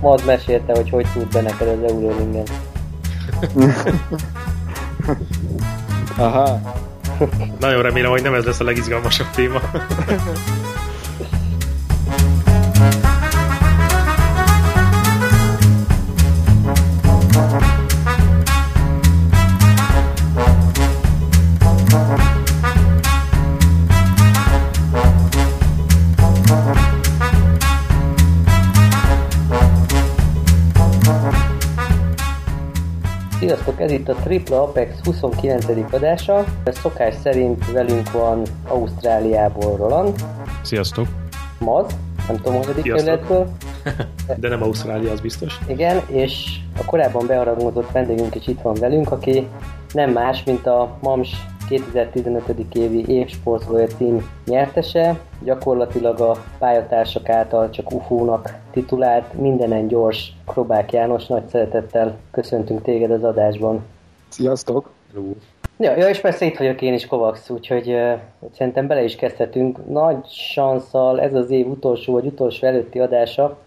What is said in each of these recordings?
Mad mesélte, hogy hogy tud be neked az Eurolingen. Aha. Nagyon remélem, hogy nem ez lesz a legizgalmasabb téma. ez itt a Triple Apex 29. adása. Szokás szerint velünk van Ausztráliából Roland, Sziasztok. Maz, nem tudom, hogy kerületből. De nem Ausztrália, az biztos. Igen, és a korábban beharangozott vendégünk is itt van velünk, aki nem más, mint a MAMS 2015. évi évsportolója cím nyertese, gyakorlatilag a pályatársak által csak UFO-nak titulált mindenen gyors Krobák János, nagy szeretettel köszöntünk téged az adásban. Sziasztok. Hello. Ja, ja, és persze itt vagyok én is, Kovacs, úgyhogy uh, szerintem bele is kezdhetünk. Nagy sanszal ez az év utolsó vagy utolsó előtti adása,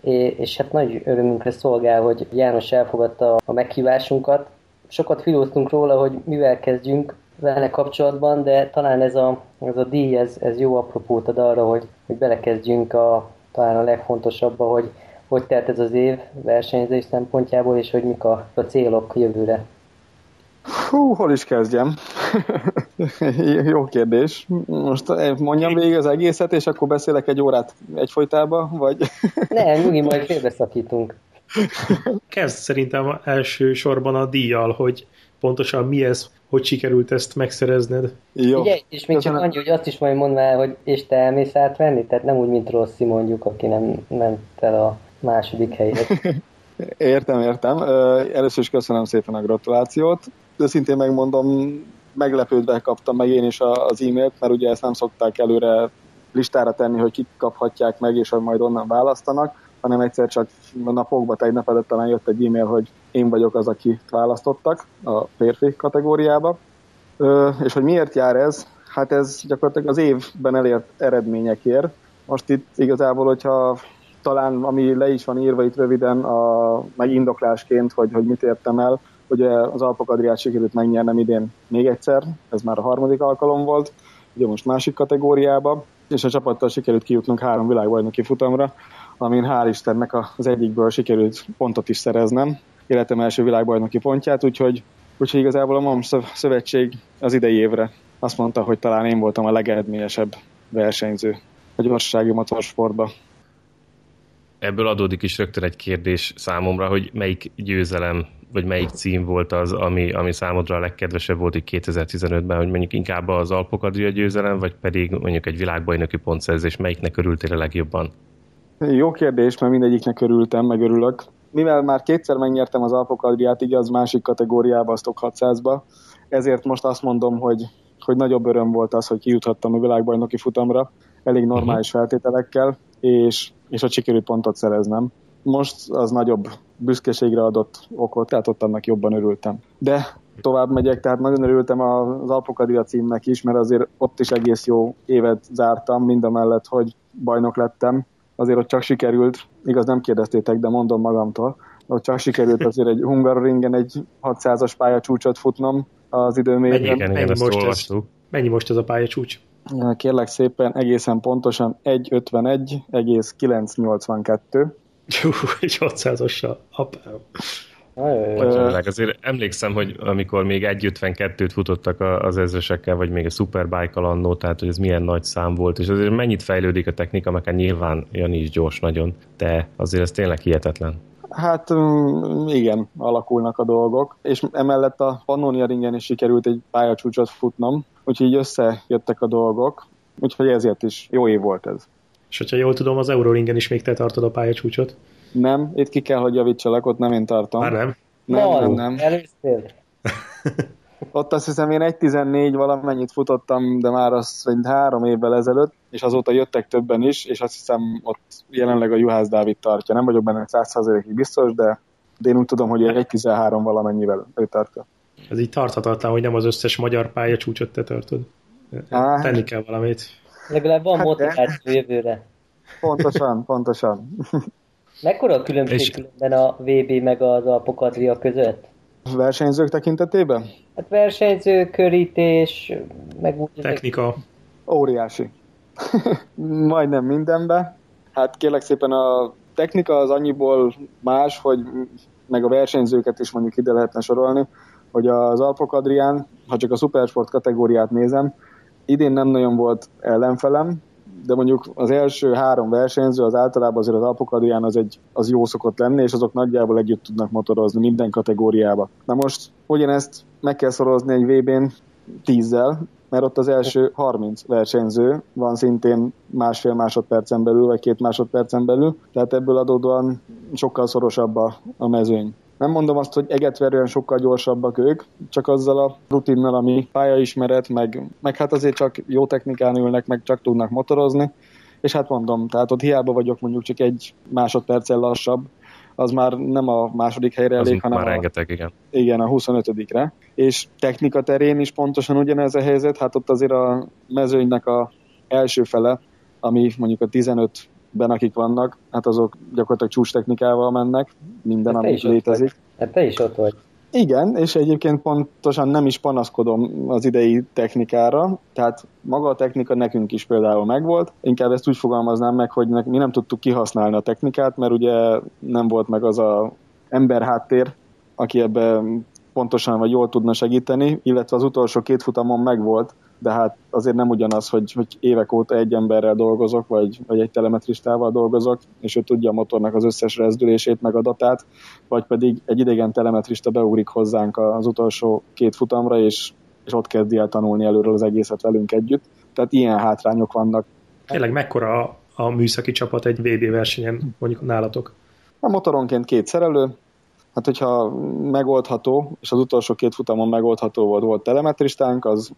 és, és hát nagy örömünkre szolgál, hogy János elfogadta a meghívásunkat. Sokat filóztunk róla, hogy mivel kezdjünk vele kapcsolatban, de talán ez a, ez a díj, ez, ez jó apropót ad arra, hogy, hogy belekezdjünk a, talán a legfontosabbba, hogy hogy telt ez az év versenyzés szempontjából, és hogy mik a, a célok jövőre. Hú, hol is kezdjem? Jó kérdés. Most eh, mondjam végig az egészet, és akkor beszélek egy órát egyfolytában, vagy? Ne, nyugi, majd félbeszakítunk. Kezd szerintem első sorban a díjjal, hogy pontosan mi ez, hogy sikerült ezt megszerezned. Jó. Ugye, és még csak Köszönöm. annyi, hogy azt is majd mondd el, hogy és te elmész átvenni, tehát nem úgy, mint Rossi mondjuk, aki nem ment el a második helyet. Értem, értem. Először is köszönöm szépen a gratulációt. Őszintén megmondom, meglepődve kaptam meg én is az e-mailt, mert ugye ezt nem szokták előre listára tenni, hogy kik kaphatják meg, és hogy majd onnan választanak, hanem egyszer csak a napokban, egy nap előtt talán jött egy e-mail, hogy én vagyok az, akit választottak a férfi kategóriába. Ö, és hogy miért jár ez? Hát ez gyakorlatilag az évben elért eredményekért. Most itt igazából, hogyha talán ami le is van írva itt röviden, a, meg indoklásként, hogy, hogy mit értem el, ugye az Alpok Adriát sikerült megnyernem idén még egyszer, ez már a harmadik alkalom volt, ugye most másik kategóriába, és a csapattal sikerült kijutnunk három világbajnoki futamra, amin hál' Istennek az egyikből sikerült pontot is szereznem, életem első világbajnoki pontját, úgyhogy, úgyhogy igazából a MAM szöv- szövetség az idei évre azt mondta, hogy talán én voltam a legeredményesebb versenyző a gyorsasági motorsportba. Ebből adódik is rögtön egy kérdés számomra, hogy melyik győzelem, vagy melyik cím volt az, ami, ami számodra a legkedvesebb volt itt 2015-ben, hogy mondjuk inkább az Alpok Adria győzelem, vagy pedig mondjuk egy világbajnoki pontszerzés, melyiknek örültél a legjobban? Jó kérdés, mert mindegyiknek örültem, meg örülök. Mivel már kétszer megnyertem az Alpok Adriát, igaz, másik kategóriába, a Stock 600-ba, ezért most azt mondom, hogy, hogy nagyobb öröm volt az, hogy kijuthattam a világbajnoki futamra, elég normális feltételekkel, és, és hogy sikerült pontot szereznem. Most az nagyobb büszkeségre adott okot, tehát ott annak jobban örültem. De tovább megyek, tehát nagyon örültem az Alpok Adria címnek is, mert azért ott is egész jó évet zártam, mind a mellett, hogy bajnok lettem. Azért ott csak sikerült, igaz nem kérdeztétek, de mondom magamtól, hogy csak sikerült azért egy Hungaroringen egy 600-as pályacsúcsot futnom az Mennyi, időmérőn. Igen, igen, mennyi ezt most ez? Mennyi most ez a pályacsúcs? Kérlek szépen, egészen pontosan 1.51,982. Hú, egy 600-ossal. Apám. Ö, azért emlékszem, hogy amikor még 1.52-t futottak az ezresekkel, vagy még a Superbike-kal annó, tehát hogy ez milyen nagy szám volt, és azért mennyit fejlődik a technika, meg hát nyilván Jani is gyors nagyon, de azért ez tényleg hihetetlen. Hát mm, igen, alakulnak a dolgok, és emellett a Pannonia ringen is sikerült egy pályacsúcsot futnom, úgyhogy így összejöttek a dolgok, úgyhogy ezért is jó év volt ez. És hogyha jól tudom, az Euroringen is még te tartod a pályacsúcsot. Nem, itt ki kell, hogy javítsalak, ott nem én tartom. Már nem? Nem, Van, nem, nem. Először. Ott azt hiszem én 1.14 valamennyit futottam, de már az egy három évvel ezelőtt, és azóta jöttek többen is, és azt hiszem ott jelenleg a Juhász Dávid tartja. Nem vagyok benne 100%-ig biztos, de, de én úgy tudom, hogy 1.13 valamennyivel ő tartja. Ez így tarthatatlan, hogy nem az összes magyar pályacsúcsot te tartod. Á. Tenni kell valamit. Legalább van Hát motiváció jövőre. Pontosan, pontosan. Mekkora a különbség és... különben a VB meg az Alpokadria között? Versenyzők tekintetében? Hát versenyző, körítés, meg úgy... Technika. Óriási. Majdnem mindenbe. Hát kérlek szépen a technika az annyiból más, hogy meg a versenyzőket is mondjuk ide lehetne sorolni, hogy az Alpok Adrián, ha csak a Supersport kategóriát nézem, idén nem nagyon volt ellenfelem, de mondjuk az első három versenyző az általában azért az Alpok Adrián az, egy, az jó szokott lenni, és azok nagyjából együtt tudnak motorozni minden kategóriába. Na most ugyanezt meg kell szorozni egy VB-n tízzel, mert ott az első 30 versenyző van szintén másfél másodpercen belül, vagy két másodpercen belül, tehát ebből adódóan sokkal szorosabb a, a mezőny. Nem mondom azt, hogy egetverően sokkal gyorsabbak ők, csak azzal a rutinnal, ami pályaismeret, meg, meg hát azért csak jó technikán ülnek, meg csak tudnak motorozni, és hát mondom, tehát ott hiába vagyok mondjuk csak egy másodperccel lassabb, az már nem a második helyre elég, hanem már a, rengeteg, igen. Igen, a 25-re. És technika terén is pontosan ugyanez a helyzet, hát ott azért a mezőnynek a első fele, ami mondjuk a 15 ben akik vannak, hát azok gyakorlatilag csúcs technikával mennek, minden, hát ami létezik. Hát te is ott vagy. Igen, és egyébként pontosan nem is panaszkodom az idei technikára, tehát maga a technika nekünk is például megvolt. Inkább ezt úgy fogalmaznám meg, hogy mi nem tudtuk kihasználni a technikát, mert ugye nem volt meg az a ember háttér, aki ebbe pontosan vagy jól tudna segíteni, illetve az utolsó két futamon megvolt, de hát azért nem ugyanaz, hogy, hogy évek óta egy emberrel dolgozok, vagy, vagy egy telemetristával dolgozok, és ő tudja a motornak az összes rezdülését, meg adatát, vagy pedig egy idegen telemetrista beugrik hozzánk az utolsó két futamra, és, és ott kezdi el tanulni előről az egészet velünk együtt. Tehát ilyen hátrányok vannak. Tényleg mekkora a, a műszaki csapat egy VB versenyen, mondjuk nálatok? A motoronként két szerelő, hát hogyha megoldható, és az utolsó két futamon megoldható volt, volt telemetristánk, az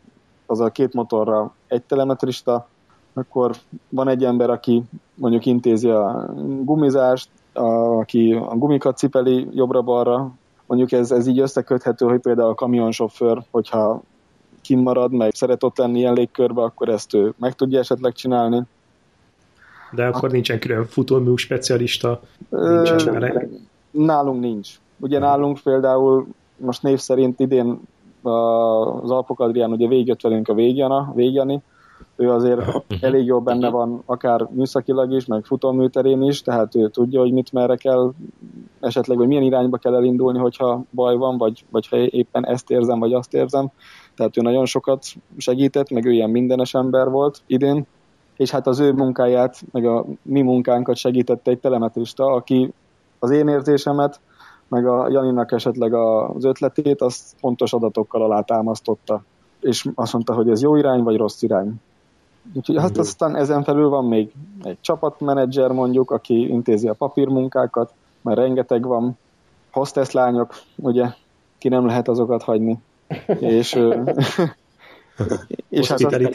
az a két motorra egy telemetrista, akkor van egy ember, aki mondjuk intézi a gumizást, a, aki a gumikat cipeli jobbra-balra, mondjuk ez, ez így összeköthető, hogy például a kamionsofőr, hogyha kimarad, meg szeret ott lenni ilyen légkörbe, akkor ezt ő meg tudja esetleg csinálni. De akkor a... nincsen külön futómű specialista? Nincsen nálunk nincs. Ugye nálunk például most név szerint idén az Alpok Adrián ugye végigjött velünk a végjana, végjani, ő azért elég jó benne van, akár műszakilag is, meg futóműterén is, tehát ő tudja, hogy mit merre kell, esetleg, vagy milyen irányba kell elindulni, hogyha baj van, vagy, vagy ha éppen ezt érzem, vagy azt érzem. Tehát ő nagyon sokat segített, meg ő ilyen mindenes ember volt idén, és hát az ő munkáját, meg a mi munkánkat segítette egy telemetrista, aki az én érzésemet meg a Janinak esetleg az ötletét, azt pontos adatokkal alátámasztotta, és azt mondta, hogy ez jó irány, vagy rossz irány. Úgyhogy hát aztán ezen felül van még egy csapatmenedzser mondjuk, aki intézi a papírmunkákat, mert rengeteg van, hostess lányok, ugye, ki nem lehet azokat hagyni. és, és hát aztán,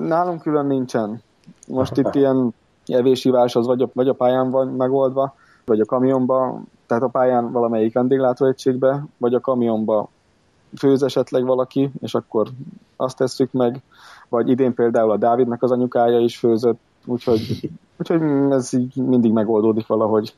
nálunk külön nincsen. Most itt ilyen evésívás az vagy a, vagy a pályán van megoldva, vagy a kamionba, tehát a pályán valamelyik vendéglátóegységbe, vagy a kamionba főz esetleg valaki, és akkor azt tesszük meg, vagy idén például a Dávidnak az anyukája is főzött, úgyhogy, úgyhogy ez így mindig megoldódik valahogy.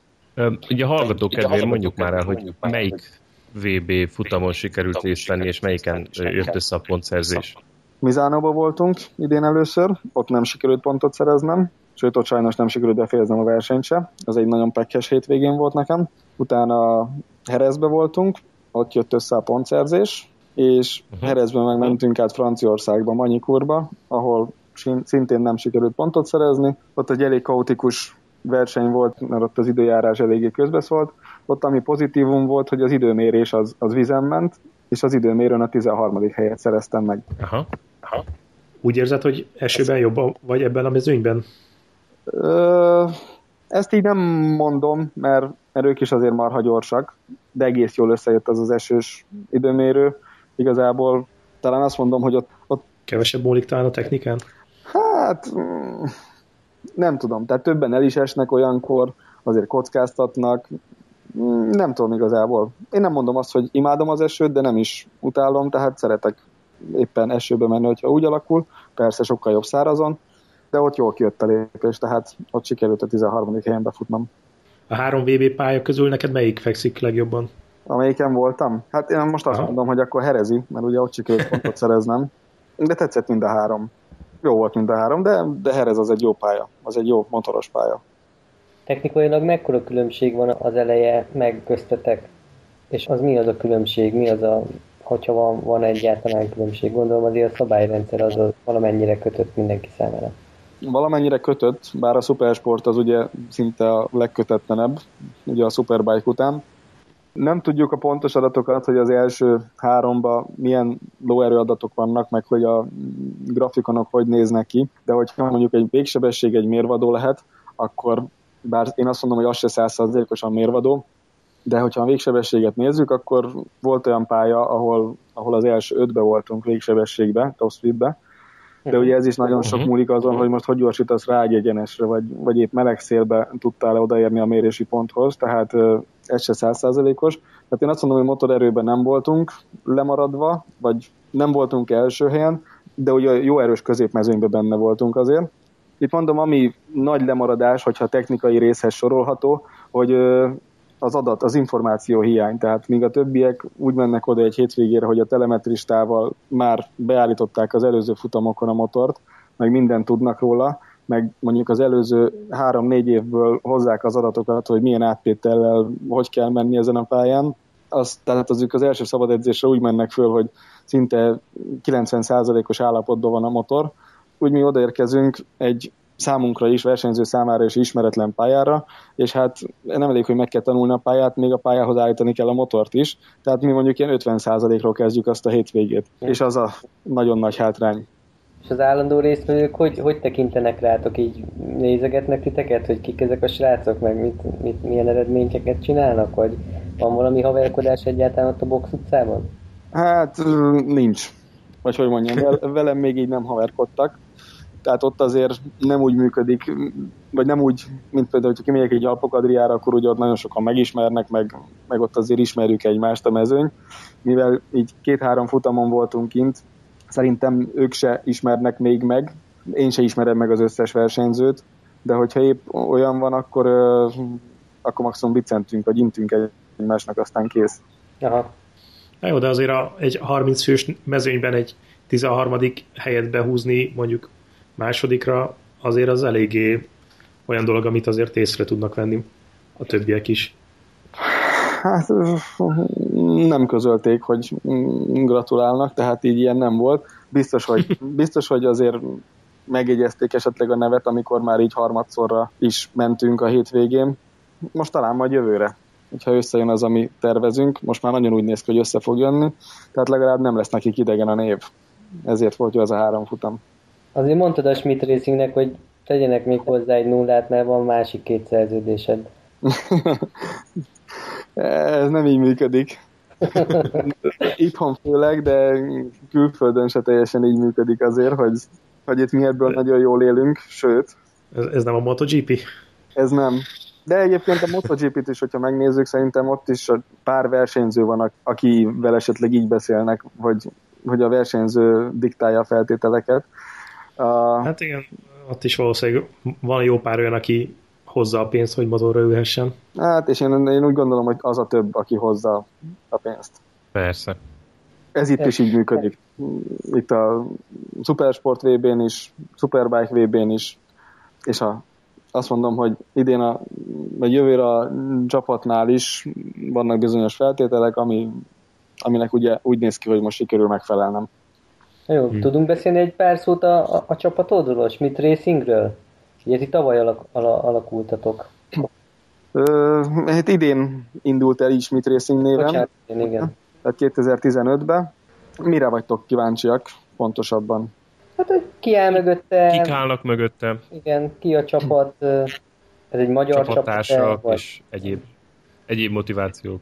Ugye a hallgató kedvéért mondjuk már el, hogy melyik VB futamon sikerült részt venni, és melyiken jött össze a pontszerzés? Mizánóba voltunk idén először, ott nem sikerült pontot szereznem, sőt ott sajnos nem sikerült befejeznem a versenyt se. Ez egy nagyon pekkes hétvégén volt nekem. Utána Herezbe voltunk, ott jött össze a pontszerzés, és uh-huh. Herezben meg mentünk át Franciaországba, Manyikurba, ahol szintén nem sikerült pontot szerezni. Ott egy elég kaotikus verseny volt, mert ott az időjárás eléggé közbeszólt. Ott ami pozitívum volt, hogy az időmérés az, az vizen ment, és az időmérőn a 13. helyet szereztem meg. Aha. Aha. Úgy érzed, hogy esőben jobb vagy ebben a mezőnyben? Ö, ezt így nem mondom, mert, mert ők is azért marha gyorsak, de egész jól összejött az az esős időmérő. Igazából talán azt mondom, hogy ott... ott Kevesebb múlik talán a technikán? Hát nem tudom, tehát többen el is esnek olyankor, azért kockáztatnak, nem tudom igazából. Én nem mondom azt, hogy imádom az esőt, de nem is utálom, tehát szeretek éppen esőbe menni, hogyha úgy alakul. Persze sokkal jobb szárazon, de ott jól kijött a lépés, tehát ott sikerült a 13. helyen befutnom. a három VB pálya közül neked melyik fekszik legjobban? Amelyiken voltam? Hát én most azt Aha. mondom, hogy akkor herezi, mert ugye ott sikerült pontot szereznem. De tetszett mind a három. Jó volt mind a három, de, de Herez az egy jó pálya. Az egy jó motoros pálya. Technikailag mekkora különbség van az eleje meg köztetek? És az mi az a különbség? Mi az a, hogyha van, van egyáltalán különbség? Gondolom azért a szabályrendszer az a valamennyire kötött mindenki számára. Valamennyire kötött, bár a Supersport az ugye szinte a legkötetlenebb, ugye a Superbike után. Nem tudjuk a pontos adatokat, hogy az első háromba milyen lóerő adatok vannak, meg hogy a grafikonok hogy néznek ki, de hogyha mondjuk egy végsebesség egy mérvadó lehet, akkor bár én azt mondom, hogy az se százszerzékosan mérvadó, de hogyha a végsebességet nézzük, akkor volt olyan pálya, ahol, ahol az első ötbe voltunk végsebességbe, top speedbe, de ugye ez is nagyon sok mhm. múlik azon, hogy most hogy gyorsítasz rá egy egyenesre, vagy, vagy épp meleg szélbe tudtál odaérni a mérési ponthoz, tehát ez se százszázalékos. Tehát én azt mondom, hogy motorerőben nem voltunk lemaradva, vagy nem voltunk első helyen, de ugye jó erős középmezőnyben benne voltunk azért. Itt mondom, ami nagy lemaradás, hogyha technikai részhez sorolható, hogy az adat, az információ hiány. Tehát míg a többiek úgy mennek oda egy hétvégére, hogy a telemetristával már beállították az előző futamokon a motort, meg mindent tudnak róla, meg mondjuk az előző három-négy évből hozzák az adatokat, hogy milyen áttétellel, hogy kell menni ezen a pályán. Az, tehát az az első szabad edzésre úgy mennek föl, hogy szinte 90%-os állapotban van a motor. Úgy mi odaérkezünk egy számunkra is, versenyző számára is ismeretlen pályára, és hát nem elég, hogy meg kell tanulni a pályát, még a pályához állítani kell a motort is, tehát mi mondjuk ilyen 50%-ról kezdjük azt a hétvégét, és az a nagyon nagy hátrány. És az állandó résztvevők hogy, hogy tekintenek rátok, így nézegetnek titeket, hogy kik ezek a srácok, meg mit, mit, milyen eredményeket csinálnak, vagy van valami haverkodás egyáltalán ott a box utcában? Hát nincs. Vagy hogy mondjam, velem még így nem haverkodtak tehát ott azért nem úgy működik, vagy nem úgy, mint például, hogyha kimegyek egy Alpokadriára, akkor ugye ott nagyon sokan megismernek, meg, meg ott azért ismerjük egymást a mezőny. Mivel így két-három futamon voltunk kint, szerintem ők se ismernek még meg, én se ismerem meg az összes versenyzőt, de hogyha épp olyan van, akkor, akkor maximum bicentünk, vagy intünk egymásnak, aztán kész. Aha. Na jó, de azért a, egy 30 fős mezőnyben egy 13. helyet behúzni mondjuk másodikra azért az eléggé olyan dolog, amit azért észre tudnak venni a többiek is. Hát nem közölték, hogy gratulálnak, tehát így ilyen nem volt. Biztos, hogy, biztos, hogy azért megjegyezték esetleg a nevet, amikor már így harmadszorra is mentünk a hétvégén. Most talán majd jövőre, hogyha összejön az, ami tervezünk. Most már nagyon úgy néz ki, hogy össze fog jönni, tehát legalább nem lesz nekik idegen a név. Ezért volt jó az a három futam. Azért mondtad a Schmidt Racingnek, hogy tegyenek még hozzá egy nullát, mert van másik két szerződésed. Ez nem így működik. Itthon főleg, de külföldön se teljesen így működik azért, hogy, hogy itt mi ebből nagyon jól élünk, sőt. Ez, ez nem a MotoGP? Ez nem. De egyébként a MotoGP-t is, hogyha megnézzük, szerintem ott is pár versenyző van, akivel esetleg így beszélnek, hogy, hogy a versenyző diktálja a feltételeket. Uh, hát igen, ott is valószínűleg van jó pár olyan, aki hozza a pénzt, hogy motorra ülhessen. Hát, és én, én úgy gondolom, hogy az a több, aki hozza a pénzt. Persze. Ez itt is így működik. Itt a Supersport VB-n is, Superbike VB-n is, és a, azt mondom, hogy idén a, vagy jövőre a csapatnál is vannak bizonyos feltételek, ami, aminek ugye úgy néz ki, hogy most sikerül megfelelnem. Jó, hmm. tudunk beszélni egy pár szót a, a, a csapatodról, a Schmidt Racingről? Ugye ti tavaly alak, ala, alakultatok. Ö, hát idén indult el így Schmidt Racing néven. Bocsánat, igen. Tehát 2015-ben. Mire vagytok kíváncsiak pontosabban? Hát, hogy ki áll mögötte. Kik állnak mögötte. Igen, ki a csapat. Ez egy magyar csapat. és egyéb, egyéb motivációk.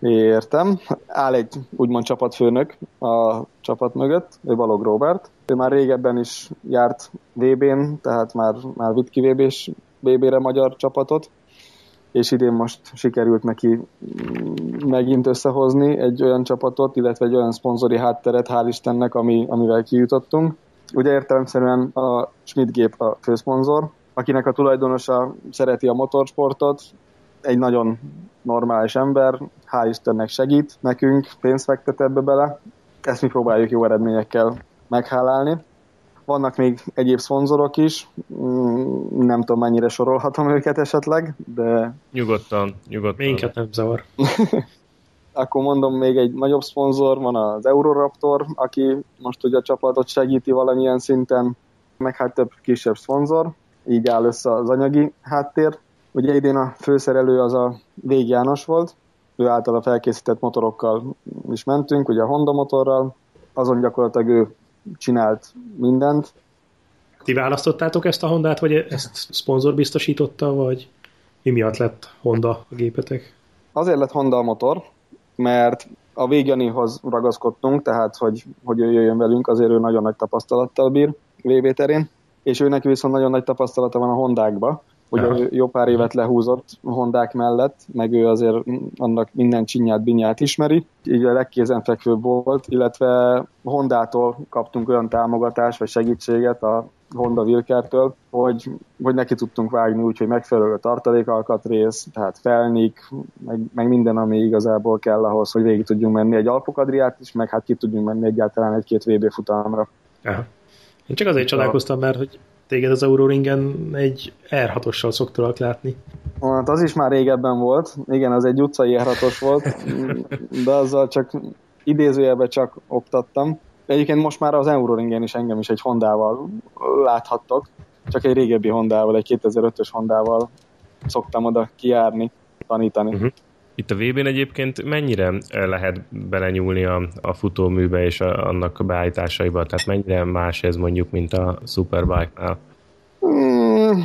Értem. Áll egy úgymond csapatfőnök a csapat mögött, ő Balog Robert. Ő már régebben is járt VB-n, tehát már, már vitt ki VB-s VB-re magyar csapatot, és idén most sikerült neki megint összehozni egy olyan csapatot, illetve egy olyan szponzori hátteret, hál' Istennek, ami, amivel kijutottunk. Ugye értelemszerűen a Schmidt gép a főszponzor, akinek a tulajdonosa szereti a motorsportot, egy nagyon normális ember, hál' Istennek segít nekünk, pénzt fektet ebbe bele. Ezt mi próbáljuk jó eredményekkel meghálálni. Vannak még egyéb szponzorok is, mm, nem tudom mennyire sorolhatom őket esetleg, de... Nyugodtan, nyugodtan. Minket nem zavar. Akkor mondom, még egy nagyobb szponzor van az Euroraptor, aki most ugye a csapatot segíti valamilyen szinten, meg hát több kisebb szponzor, így áll össze az anyagi háttér. Ugye idén a főszerelő az a Vég János volt, ő által felkészített motorokkal is mentünk, ugye a Honda motorral, azon gyakorlatilag ő csinált mindent. Ti választottátok ezt a Hondát, vagy ezt szponzor biztosította, vagy mi miatt lett Honda a gépetek? Azért lett Honda a motor, mert a Végjanihoz ragaszkodtunk, tehát hogy, hogy ő jöjjön velünk, azért ő nagyon nagy tapasztalattal bír VB terén, és őnek viszont nagyon nagy tapasztalata van a Hondákba, Ugye jó pár évet lehúzott Hondák mellett, meg ő azért annak minden csinyát, binyát ismeri, így a legkézenfekvőbb volt, illetve Hondától kaptunk olyan támogatást vagy segítséget a Honda Wilkertől, hogy, hogy neki tudtunk vágni úgy, hogy megfelelő tartalékalkatrész, tehát felnik, meg, meg, minden, ami igazából kell ahhoz, hogy végig tudjunk menni egy Alpokadriát is, meg hát ki tudjunk menni egyáltalán egy-két VB futamra. Ja. Én csak azért csodálkoztam, mert hogy téged az Euroringen egy R6-ossal szoktalak látni. Hát az is már régebben volt, igen, az egy utcai R6-os volt, de azzal csak idézőjelben csak oktattam. Egyébként most már az Euroringen is engem is egy Hondával láthattok, csak egy régebbi Hondával, egy 2005-ös Hondával szoktam oda kijárni, tanítani. Uh-huh. Itt a VB-n egyébként mennyire lehet belenyúlni a, a futóműbe és a, annak beállításaiba? Tehát mennyire más ez mondjuk, mint a Superbike-nál? Hmm,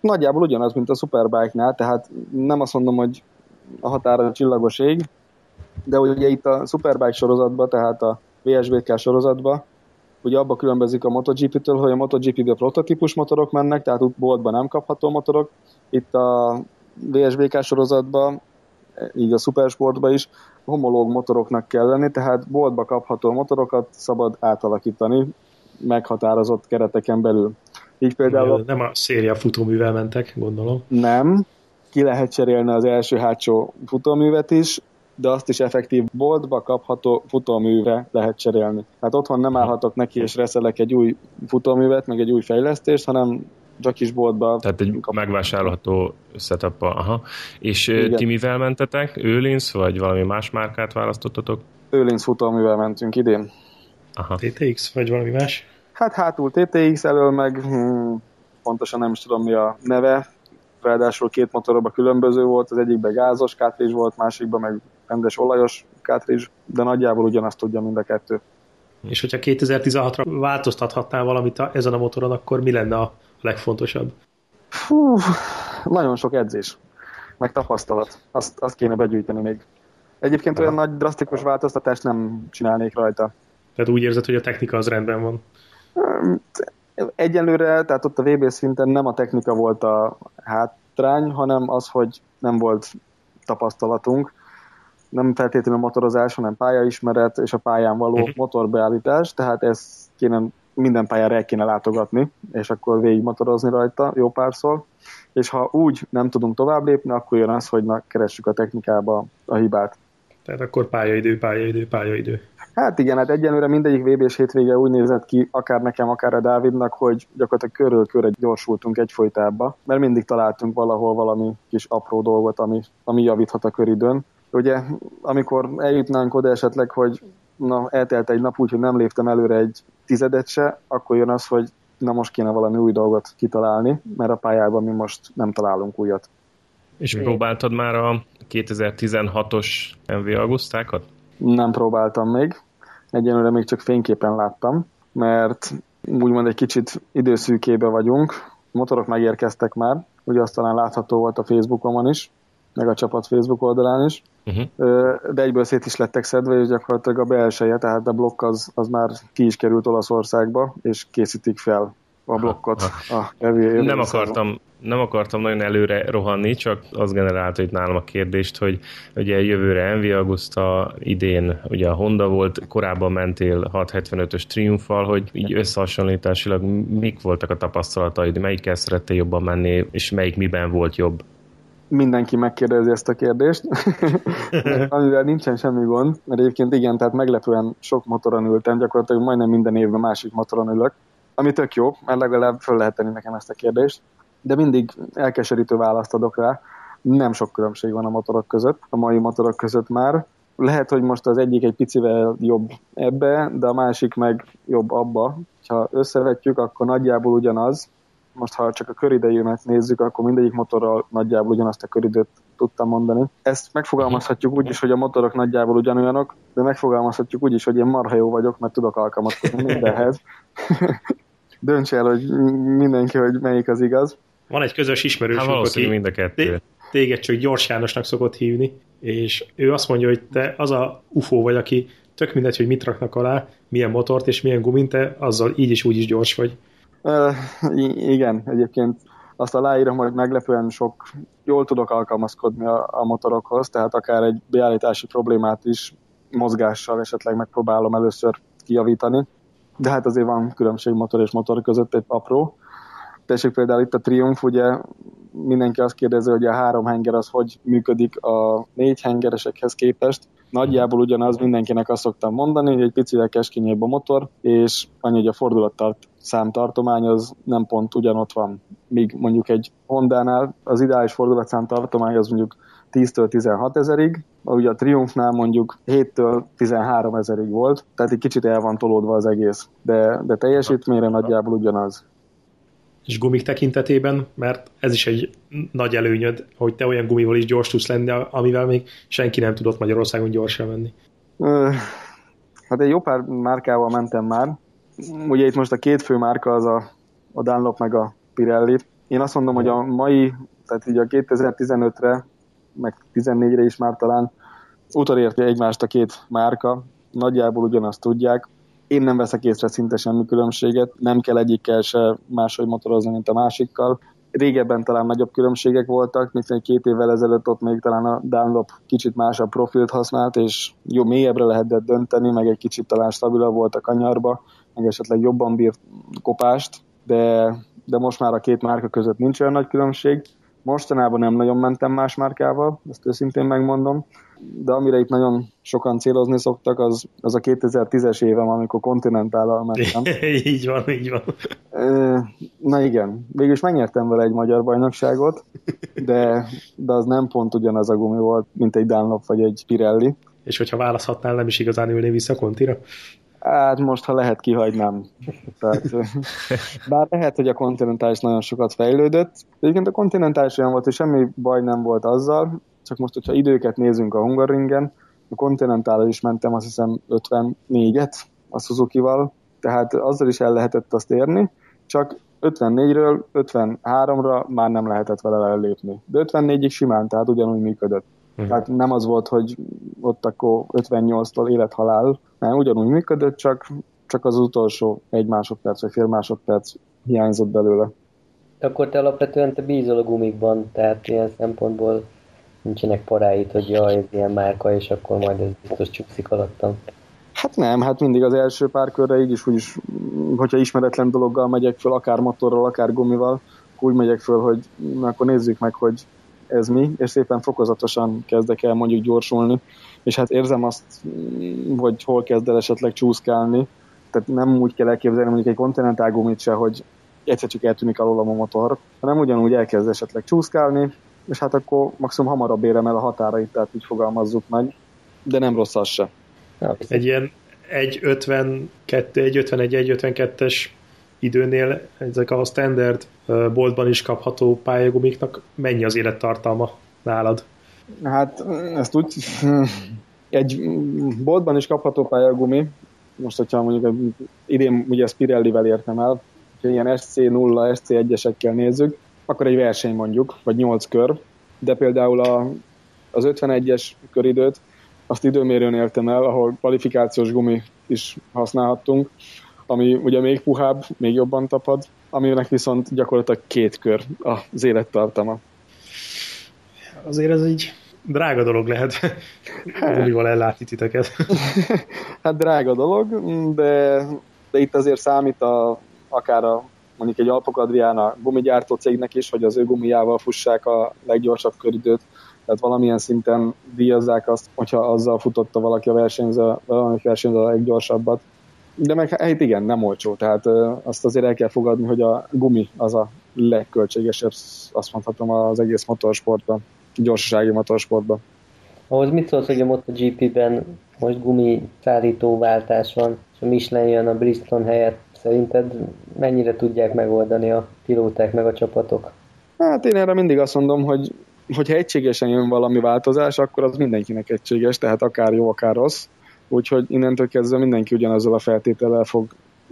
nagyjából ugyanaz, mint a Superbike-nál, tehát nem azt mondom, hogy a határa csillagos ég, de ugye itt a Superbike sorozatban, tehát a VSBK sorozatban, ugye abba különbözik a MotoGP-től, hogy a MotoGP-be prototípus motorok mennek, tehát boltban nem kapható motorok. Itt a VSBK sorozatban, így a Supersportban is homológ motoroknak kell lenni, tehát boltba kapható motorokat szabad átalakítani meghatározott kereteken belül. Így például... Nem a széria futóművel mentek, gondolom. Nem, ki lehet cserélni az első-hátsó futóművet is, de azt is effektív boltba kapható futóműve lehet cserélni. Hát otthon nem állhatok neki és reszelek egy új futóművet, meg egy új fejlesztést, hanem csak is boltba. Tehát egy megvásárolható setup aha. És Igen. ti mivel mentetek? Őlinsz, vagy valami más márkát választottatok? Őlinsz futóművel mentünk idén. Aha. TTX, vagy valami más? Hát hátul TTX elől meg hmm, pontosan nem is tudom mi a neve, ráadásul két motorba különböző volt, az egyikben gázos kátrizs volt, másikban meg rendes olajos kátrizs, de nagyjából ugyanazt tudja mind a kettő. És hogyha 2016-ra változtathatnál valamit ezen a motoron, akkor mi lenne a legfontosabb? Fú, nagyon sok edzés, meg tapasztalat. Azt, azt kéne begyűjteni még. Egyébként Aha. olyan nagy drasztikus változtatást nem csinálnék rajta. Tehát úgy érzed, hogy a technika az rendben van? Egyelőre, tehát ott a VB szinten nem a technika volt a hátrány, hanem az, hogy nem volt tapasztalatunk. Nem feltétlenül a motorozás, hanem pályaismeret és a pályán való uh-huh. motorbeállítás, tehát ezt kéne minden pályára el kéne látogatni, és akkor végig motorozni rajta jó párszor. És ha úgy nem tudunk tovább lépni, akkor jön az, hogy na, keressük a technikába a hibát. Tehát akkor pályaidő, pályaidő, pályaidő. Hát igen, hát egyenlőre mindegyik VB-s hétvége úgy nézett ki, akár nekem, akár a Dávidnak, hogy gyakorlatilag körül körre gyorsultunk egyfolytába, mert mindig találtunk valahol valami kis apró dolgot, ami, ami javíthat a köridőn. Ugye, amikor eljutnánk oda esetleg, hogy na, eltelt egy nap úgy, hogy nem léptem előre egy tizedet se, akkor jön az, hogy na most kéne valami új dolgot kitalálni, mert a pályában mi most nem találunk újat. És próbáltad már a 2016-os MV augusztákat? Nem próbáltam még. Egyenlőre még csak fényképen láttam, mert úgymond egy kicsit időszűkébe vagyunk. Motorok megérkeztek már, ugye azt talán látható volt a Facebookon is, meg a csapat Facebook oldalán is, uh-huh. de egyből szét is lettek szedve, és gyakorlatilag a belseje, tehát a blokk az, az már ki is került Olaszországba, és készítik fel a blokkot. Ha, ha. A nem, akartam, nem akartam nagyon előre rohanni, csak az generálta itt nálam a kérdést, hogy ugye jövőre Envi Augusta, idén ugye a Honda volt, korábban mentél 675-ös Triumfal, hogy így összehasonlításilag mik voltak a tapasztalataid, melyikkel szerettél jobban menni, és melyik miben volt jobb? Mindenki megkérdezi ezt a kérdést, amivel nincsen semmi gond, mert egyébként igen, tehát meglepően sok motoron ültem, gyakorlatilag majdnem minden évben másik motoron ülök, ami tök jó, mert legalább föl lehet tenni nekem ezt a kérdést, de mindig elkeserítő választ adok rá, nem sok különbség van a motorok között, a mai motorok között már. Lehet, hogy most az egyik egy picivel jobb ebbe, de a másik meg jobb abba. Ha összevetjük, akkor nagyjából ugyanaz, most ha csak a köridejűmet nézzük, akkor mindegyik motorral nagyjából ugyanazt a köridőt tudtam mondani. Ezt megfogalmazhatjuk úgy is, hogy a motorok nagyjából ugyanolyanok, de megfogalmazhatjuk úgy is, hogy én marha jó vagyok, mert tudok alkalmazkodni mindenhez. Dönts el, hogy mindenki, hogy melyik az igaz. Van egy közös ismerősünk, hát aki mind a kettő. téged csak Gyors Jánosnak szokott hívni, és ő azt mondja, hogy te az a UFO vagy, aki tök mindegy, hogy mit raknak alá, milyen motort és milyen gumint, te azzal így is úgy is gyors vagy. Igen, egyébként azt aláírom, hogy meglepően sok, jól tudok alkalmazkodni a, a motorokhoz, tehát akár egy beállítási problémát is mozgással esetleg megpróbálom először kijavítani, de hát azért van különbség motor és motor között egy apró. Tessék például itt a Triumph, ugye mindenki azt kérdezi, hogy a három henger az hogy működik a négy hengeresekhez képest. Nagyjából ugyanaz, mindenkinek azt szoktam mondani, hogy egy picivel keskényebb a motor, és annyi, hogy a fordulattal számtartomány az nem pont ugyanott van. Míg mondjuk egy Honda-nál az ideális fordulatszám tartomány az mondjuk 10-től 16 ezerig, ugye a Triumphnál mondjuk 7-től 13 ezerig volt, tehát egy kicsit el van tolódva az egész, de, de teljesítményre nagyjából ugyanaz és gumik tekintetében, mert ez is egy nagy előnyöd, hogy te olyan gumival is gyors tudsz lenni, amivel még senki nem tudott Magyarországon gyorsan menni. Hát egy jó pár márkával mentem már. Ugye itt most a két fő márka az a, a Dunlop meg a Pirelli. Én azt mondom, hogy a mai, tehát így a 2015-re, meg 14-re is már talán utolérte egymást a két márka, nagyjából ugyanazt tudják. Én nem veszek észre szinte semmi különbséget, nem kell egyikkel se máshogy motorozni, mint a másikkal. Régebben talán nagyobb különbségek voltak, mint egy két évvel ezelőtt ott még talán a Dunlop kicsit másabb profilt használt, és jó mélyebbre lehetett dönteni, meg egy kicsit talán stabilabb volt a kanyarba, meg esetleg jobban bírt kopást, de, de most már a két márka között nincs olyan nagy különbség. Mostanában nem nagyon mentem más márkával, ezt őszintén megmondom de amire itt nagyon sokan célozni szoktak, az, az a 2010-es évem, amikor kontinentál mentem. így van, így van. Na igen, végülis megnyertem vele egy magyar bajnokságot, de, de az nem pont ugyanaz a gumi volt, mint egy Dunlop vagy egy Pirelli. És hogyha választhatnál, nem is igazán ülné vissza kontira? Hát most, ha lehet, kihagynám. Tehát, bár lehet, hogy a kontinentális nagyon sokat fejlődött. Egyébként a kontinentális olyan volt, hogy semmi baj nem volt azzal, csak most, hogyha időket nézünk a Hungaringen, a Continental is mentem azt hiszem 54-et a Suzuki-val, tehát azzal is el lehetett azt érni, csak 54-ről 53-ra már nem lehetett vele elépni. De 54-ig simán, tehát ugyanúgy működött. Uh-huh. Tehát nem az volt, hogy ott akkor 58-tól élethalál, nem, ugyanúgy működött, csak, csak az utolsó egy másodperc vagy fél másodperc hiányzott belőle. Akkor te alapvetően te bízol a gumikban, tehát ilyen szempontból nincsenek paráit, hogy jaj, ez ilyen márka, és akkor majd ez biztos csúszik alattam. Hát nem, hát mindig az első pár körre így is, úgyis, hogyha ismeretlen dologgal megyek föl, akár motorral, akár gumival, úgy megyek föl, hogy na, akkor nézzük meg, hogy ez mi, és szépen fokozatosan kezdek el mondjuk gyorsulni, és hát érzem azt, hogy hol kezd el esetleg csúszkálni, tehát nem úgy kell elképzelni mondjuk egy kontinentál gumit se, hogy egyszer csak eltűnik alól a motor, hanem ugyanúgy elkezd esetleg csúszkálni, és hát akkor maximum hamarabb érem el a határait, tehát így fogalmazzuk meg, de nem rossz az se. Egy ilyen 1.52, 1.51, 1.52-es időnél ezek a standard boltban is kapható pályagumiknak mennyi az élettartalma nálad? Hát ezt úgy, egy boltban is kapható pályagumi, most hogyha mondjuk idén ugye Spirelli-vel értem el, hogy ilyen SC0, SC1-esekkel nézzük, akkor egy verseny mondjuk, vagy 8 kör, de például a, az 51-es köridőt azt időmérőn értem el, ahol kvalifikációs gumi is használhattunk, ami ugye még puhább, még jobban tapad, aminek viszont gyakorlatilag két kör az élettartama. Azért ez egy drága dolog lehet, hát. gumival ellátni titeket. hát drága dolog, de, de itt azért számít a, akár a mondjuk egy Alpok Adriana gumigyártó cégnek is, hogy az ő gumijával fussák a leggyorsabb köridőt, tehát valamilyen szinten díjazzák azt, hogyha azzal futotta valaki a versenyző, valami versenyző a leggyorsabbat. De meg hát igen, nem olcsó, tehát azt azért el kell fogadni, hogy a gumi az a legköltségesebb, azt mondhatom, az egész motorsportban, gyorsasági motorsportban. Ahhoz mit szólsz, hogy a MotoGP-ben most gumi szállító váltás van, és a Michelin jön a Bristol helyett? Szerinted mennyire tudják megoldani a pilóták meg a csapatok? Hát én erre mindig azt mondom, hogy hogyha egységesen jön valami változás, akkor az mindenkinek egységes, tehát akár jó, akár rossz. Úgyhogy innentől kezdve mindenki ugyanazzal a feltétellel fog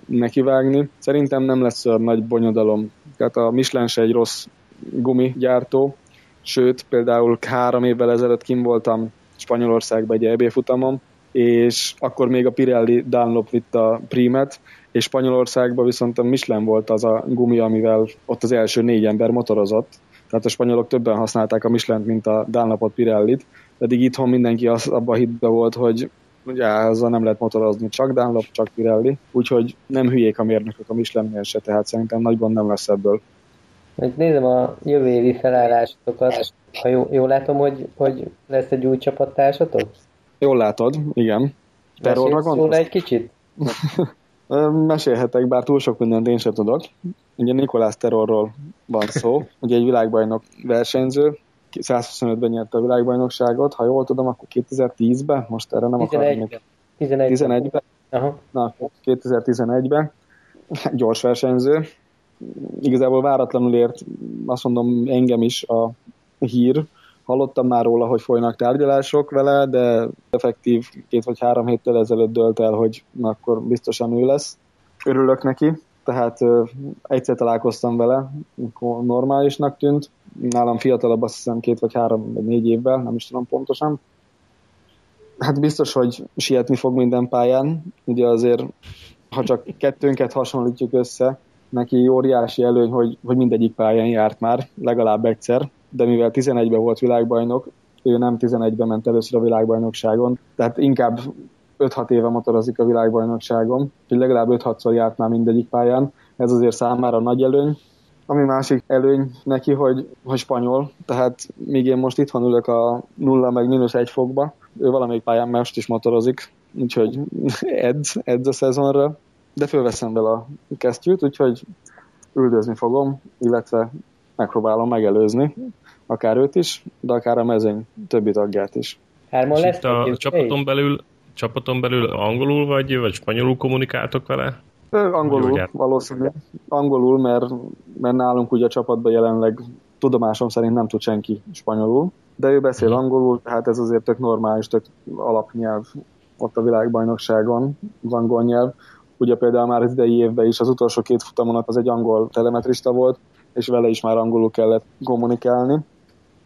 nekivágni. Szerintem nem lesz olyan nagy bonyodalom. Tehát a Michelin se egy rossz gumigyártó, sőt, például három évvel ezelőtt kim voltam Spanyolországban egy EB futamon, és akkor még a Pirelli Dunlop vitt a Primet, és Spanyolországban viszont a Michelin volt az a gumi, amivel ott az első négy ember motorozott, tehát a spanyolok többen használták a michelin mint a Dunlopot Pirellit, pedig itthon mindenki az, abban a hitbe volt, hogy ugye azzal nem lehet motorozni, csak Dunlop, csak Pirelli, úgyhogy nem hülyék a mérnökök a Michelinnél se, tehát szerintem nagy gond nem lesz ebből. Hogy nézem a jövő évi felállásokat, ha jól, jól látom, hogy, hogy lesz egy új csapattársatok? Jól látod, igen. Terrorra gondolsz? egy kicsit? Mesélhetek, bár túl sok mindent én sem tudok. Ugye Nikolász Terrorról van szó, ugye egy világbajnok versenyző, 125-ben nyerte a világbajnokságot, ha jól tudom, akkor 2010-ben, most erre nem akarok még. 11-ben. 11-ben. Aha. Na, 2011-ben. Gyors versenyző. Igazából váratlanul ért, azt mondom, engem is a hír. Hallottam már róla, hogy folynak tárgyalások vele, de effektív két vagy három héttel ezelőtt dölt el, hogy na, akkor biztosan ő lesz. Örülök neki, tehát ö, egyszer találkoztam vele, akkor normálisnak tűnt. Nálam fiatalabb azt hiszem két vagy három vagy négy évvel, nem is tudom pontosan. Hát biztos, hogy sietni fog minden pályán. Ugye azért, ha csak kettőnket hasonlítjuk össze, neki óriási előny, hogy, hogy mindegyik pályán járt már, legalább egyszer, de mivel 11-ben volt világbajnok, ő nem 11-ben ment először a világbajnokságon, tehát inkább 5-6 éve motorozik a világbajnokságon, hogy legalább 5-6-szor járt már mindegyik pályán, ez azért számára nagy előny. Ami másik előny neki, hogy, hogy spanyol, tehát míg én most itthon ülök a nulla meg mínusz egy fokba, ő valamelyik pályán most is motorozik, úgyhogy edz, edz a szezonra, de fölveszem vele a kesztyűt, úgyhogy üldözni fogom, illetve megpróbálom megelőzni, akár őt is, de akár a mezőny többi tagját is. Hárman lesz a csapaton belül, csapaton belül angolul vagy, vagy spanyolul kommunikáltok vele? Angolul, valószínűleg. Angolul, mert, mert nálunk ugye a csapatban jelenleg tudomásom szerint nem tud senki spanyolul, de ő beszél hmm. angolul, tehát ez azért tök normális, tök alapnyelv ott a világbajnokságon, az angol nyelv. Ugye például már az idei évben is az utolsó két futamon az egy angol telemetrista volt, és vele is már angolul kellett kommunikálni.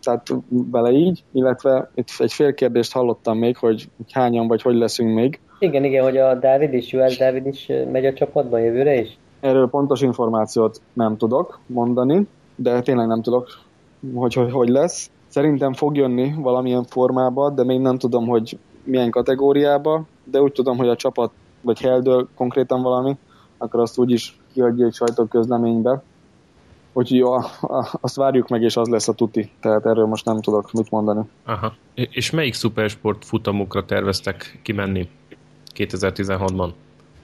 Tehát vele így, illetve itt egy fél kérdést hallottam még, hogy hányan vagy hogy leszünk még. Igen, igen, hogy a Dávid is, Juhász Dávid is megy a csapatban jövőre is? Erről pontos információt nem tudok mondani, de tényleg nem tudok, hogy hogy, hogy lesz. Szerintem fog jönni valamilyen formába, de még nem tudom, hogy milyen kategóriába, de úgy tudom, hogy a csapat, vagy Heldől konkrétan valami, akkor azt úgyis kiadja egy sajtóközleménybe, Úgyhogy jó, azt várjuk meg, és az lesz a tuti. Tehát erről most nem tudok mit mondani. Aha. És melyik szupersport futamokra terveztek kimenni 2016-ban?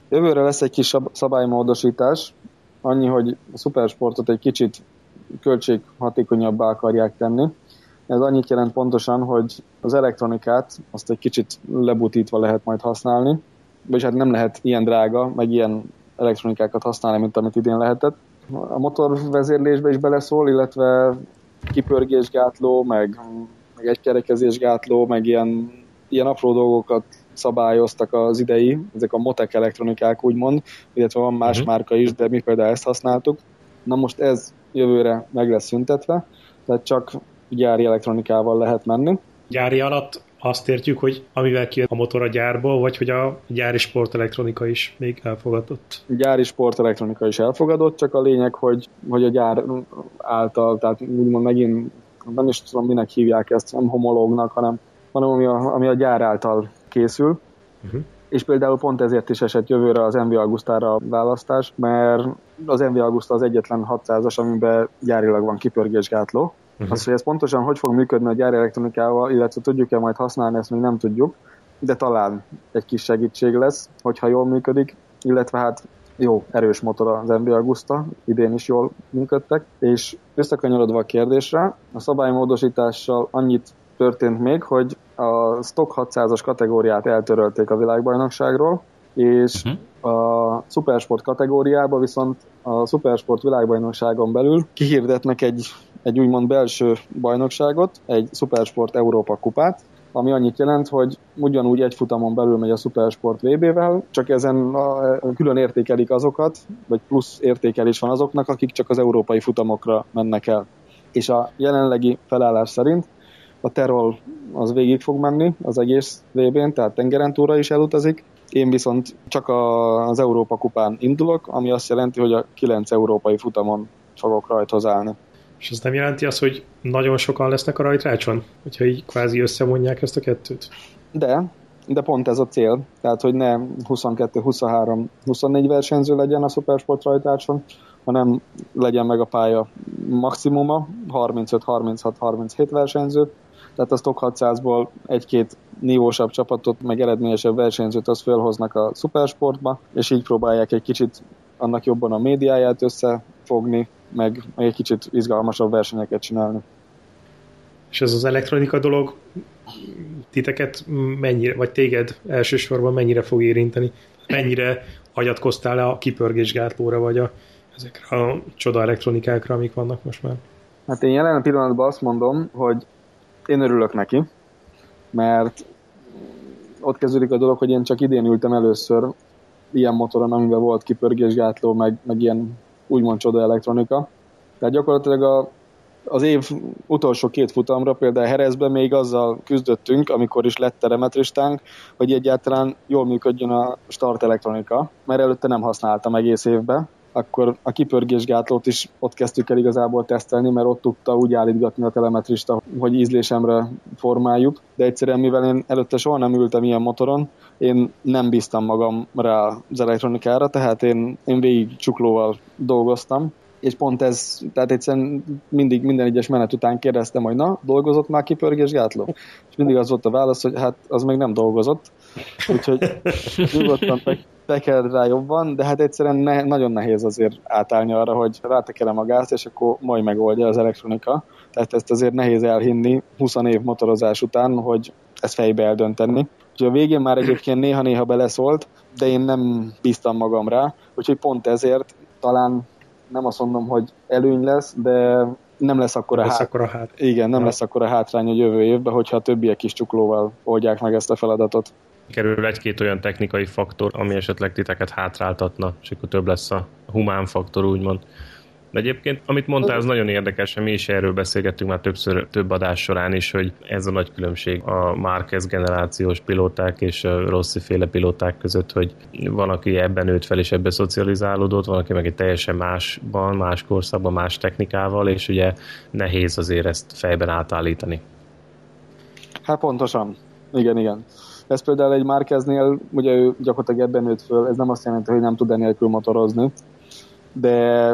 Jövőre lesz egy kis szabálymódosítás, annyi, hogy a szupersportot egy kicsit költséghatékonyabbá akarják tenni. Ez annyit jelent pontosan, hogy az elektronikát azt egy kicsit lebutítva lehet majd használni, vagyis hát nem lehet ilyen drága, meg ilyen elektronikákat használni, mint amit idén lehetett a motorvezérlésbe is beleszól, illetve kipörgésgátló, meg, meg egykerekezésgátló, meg ilyen, ilyen apró dolgokat szabályoztak az idei, ezek a motek elektronikák úgymond, illetve van más uh-huh. márka is, de mi például ezt használtuk. Na most ez jövőre meg lesz szüntetve, tehát csak gyári elektronikával lehet menni. Gyári alatt azt értjük, hogy amivel kijött a motor a gyárból, vagy hogy a gyári sportelektronika is még elfogadott? A gyári sportelektronika is elfogadott, csak a lényeg, hogy, hogy a gyár által, tehát úgymond megint nem is tudom, minek hívják ezt, nem homológnak, hanem, hanem ami, a, ami a gyár által készül. Uh-huh. és például pont ezért is esett jövőre az MV Augustára a választás, mert az MV Augusta az egyetlen 600-as, amiben gyárilag van kipörgésgátló. Uh-huh. Azt, hogy ez pontosan hogy fog működni a gyári elektronikával, illetve tudjuk-e majd használni, ezt még nem tudjuk, de talán egy kis segítség lesz, hogyha jól működik, illetve hát jó, erős motor az MB Augusta, idén is jól működtek, és összekanyarodva a kérdésre, a szabálymódosítással annyit történt még, hogy a Stock 600-as kategóriát eltörölték a világbajnokságról, és uh-huh. A Supersport kategóriába viszont a Supersport világbajnokságon belül kihirdetnek egy, egy úgymond belső bajnokságot, egy Supersport Európa kupát, ami annyit jelent, hogy ugyanúgy egy futamon belül megy a Supersport VB-vel, csak ezen a, külön értékelik azokat, vagy plusz értékelés van azoknak, akik csak az európai futamokra mennek el. És a jelenlegi felállás szerint a Terol az végig fog menni az egész VB-n, tehát tengeren túra is elutazik, én viszont csak az Európa kupán indulok, ami azt jelenti, hogy a 9 európai futamon fogok rajthoz állni. És ez nem jelenti azt, hogy nagyon sokan lesznek a rajtrácson? Hogyha így kvázi összemondják ezt a kettőt? De, de pont ez a cél. Tehát, hogy ne 22, 23, 24 versenyző legyen a Supersport rajtrácson, hanem legyen meg a pálya maximuma, 35, 36, 37 versenyző, tehát a Stock 600-ból egy-két nívósabb csapatot, meg eredményesebb versenyzőt az felhoznak a Supersportba, és így próbálják egy kicsit annak jobban a médiáját összefogni, meg, meg egy kicsit izgalmasabb versenyeket csinálni. És ez az elektronika dolog titeket mennyire, vagy téged elsősorban mennyire fog érinteni? Mennyire hagyatkoztál a kipörgésgátlóra, vagy a, ezekre a csoda elektronikákra, amik vannak most már? Hát én jelen pillanatban azt mondom, hogy én örülök neki, mert ott kezdődik a dolog, hogy én csak idén ültem először ilyen motoron, amiben volt kipörgésgátló, meg, meg ilyen úgymond csoda elektronika. Tehát gyakorlatilag a, az év utolsó két futamra, például Herezben még azzal küzdöttünk, amikor is lett teremetristánk, hogy egyáltalán jól működjön a start elektronika, mert előtte nem használtam egész évben, akkor a kipörgésgátlót is ott kezdtük el igazából tesztelni, mert ott tudta úgy állítgatni a telemetrista, hogy ízlésemre formáljuk, de egyszerűen mivel én előtte soha nem ültem ilyen motoron, én nem bíztam magam rá az elektronikára, tehát én, én végig csuklóval dolgoztam, és pont ez, tehát egyszerűen mindig minden egyes menet után kérdeztem, hogy na, dolgozott már kipörgésgátló? És mindig az volt a válasz, hogy hát az még nem dolgozott, úgyhogy nyugodtan tekeld rá jobban, de hát egyszerűen ne, nagyon nehéz azért átállni arra, hogy rátekerem a gázt, és akkor majd megoldja az elektronika. Tehát ezt azért nehéz elhinni 20 év motorozás után, hogy ezt fejbe eldönteni. Úgyhogy a végén már egyébként néha-néha beleszólt, de én nem bíztam magam rá, úgyhogy pont ezért talán nem azt mondom, hogy előny lesz, de nem lesz akkor a, hát... a hát. Igen, nem ja. lesz akkor a hátrány a jövő évben, hogyha a többiek is csuklóval oldják meg ezt a feladatot kerül egy-két olyan technikai faktor, ami esetleg titeket hátráltatna, és akkor több lesz a humán faktor, úgymond. De egyébként, amit mondtál, az nagyon érdekes, mi is erről beszélgettünk már többször, több adás során is, hogy ez a nagy különbség a Márquez generációs pilóták és a Rossi féle pilóták között, hogy van, aki ebben nőtt fel és ebben szocializálódott, van, aki meg egy teljesen másban, más korszakban, más technikával, és ugye nehéz azért ezt fejben átállítani. Hát pontosan. Igen, igen. Ez például egy Márkeznél, ugye ő gyakorlatilag ebben nőtt föl, ez nem azt jelenti, hogy nem tud enélkül motorozni, de,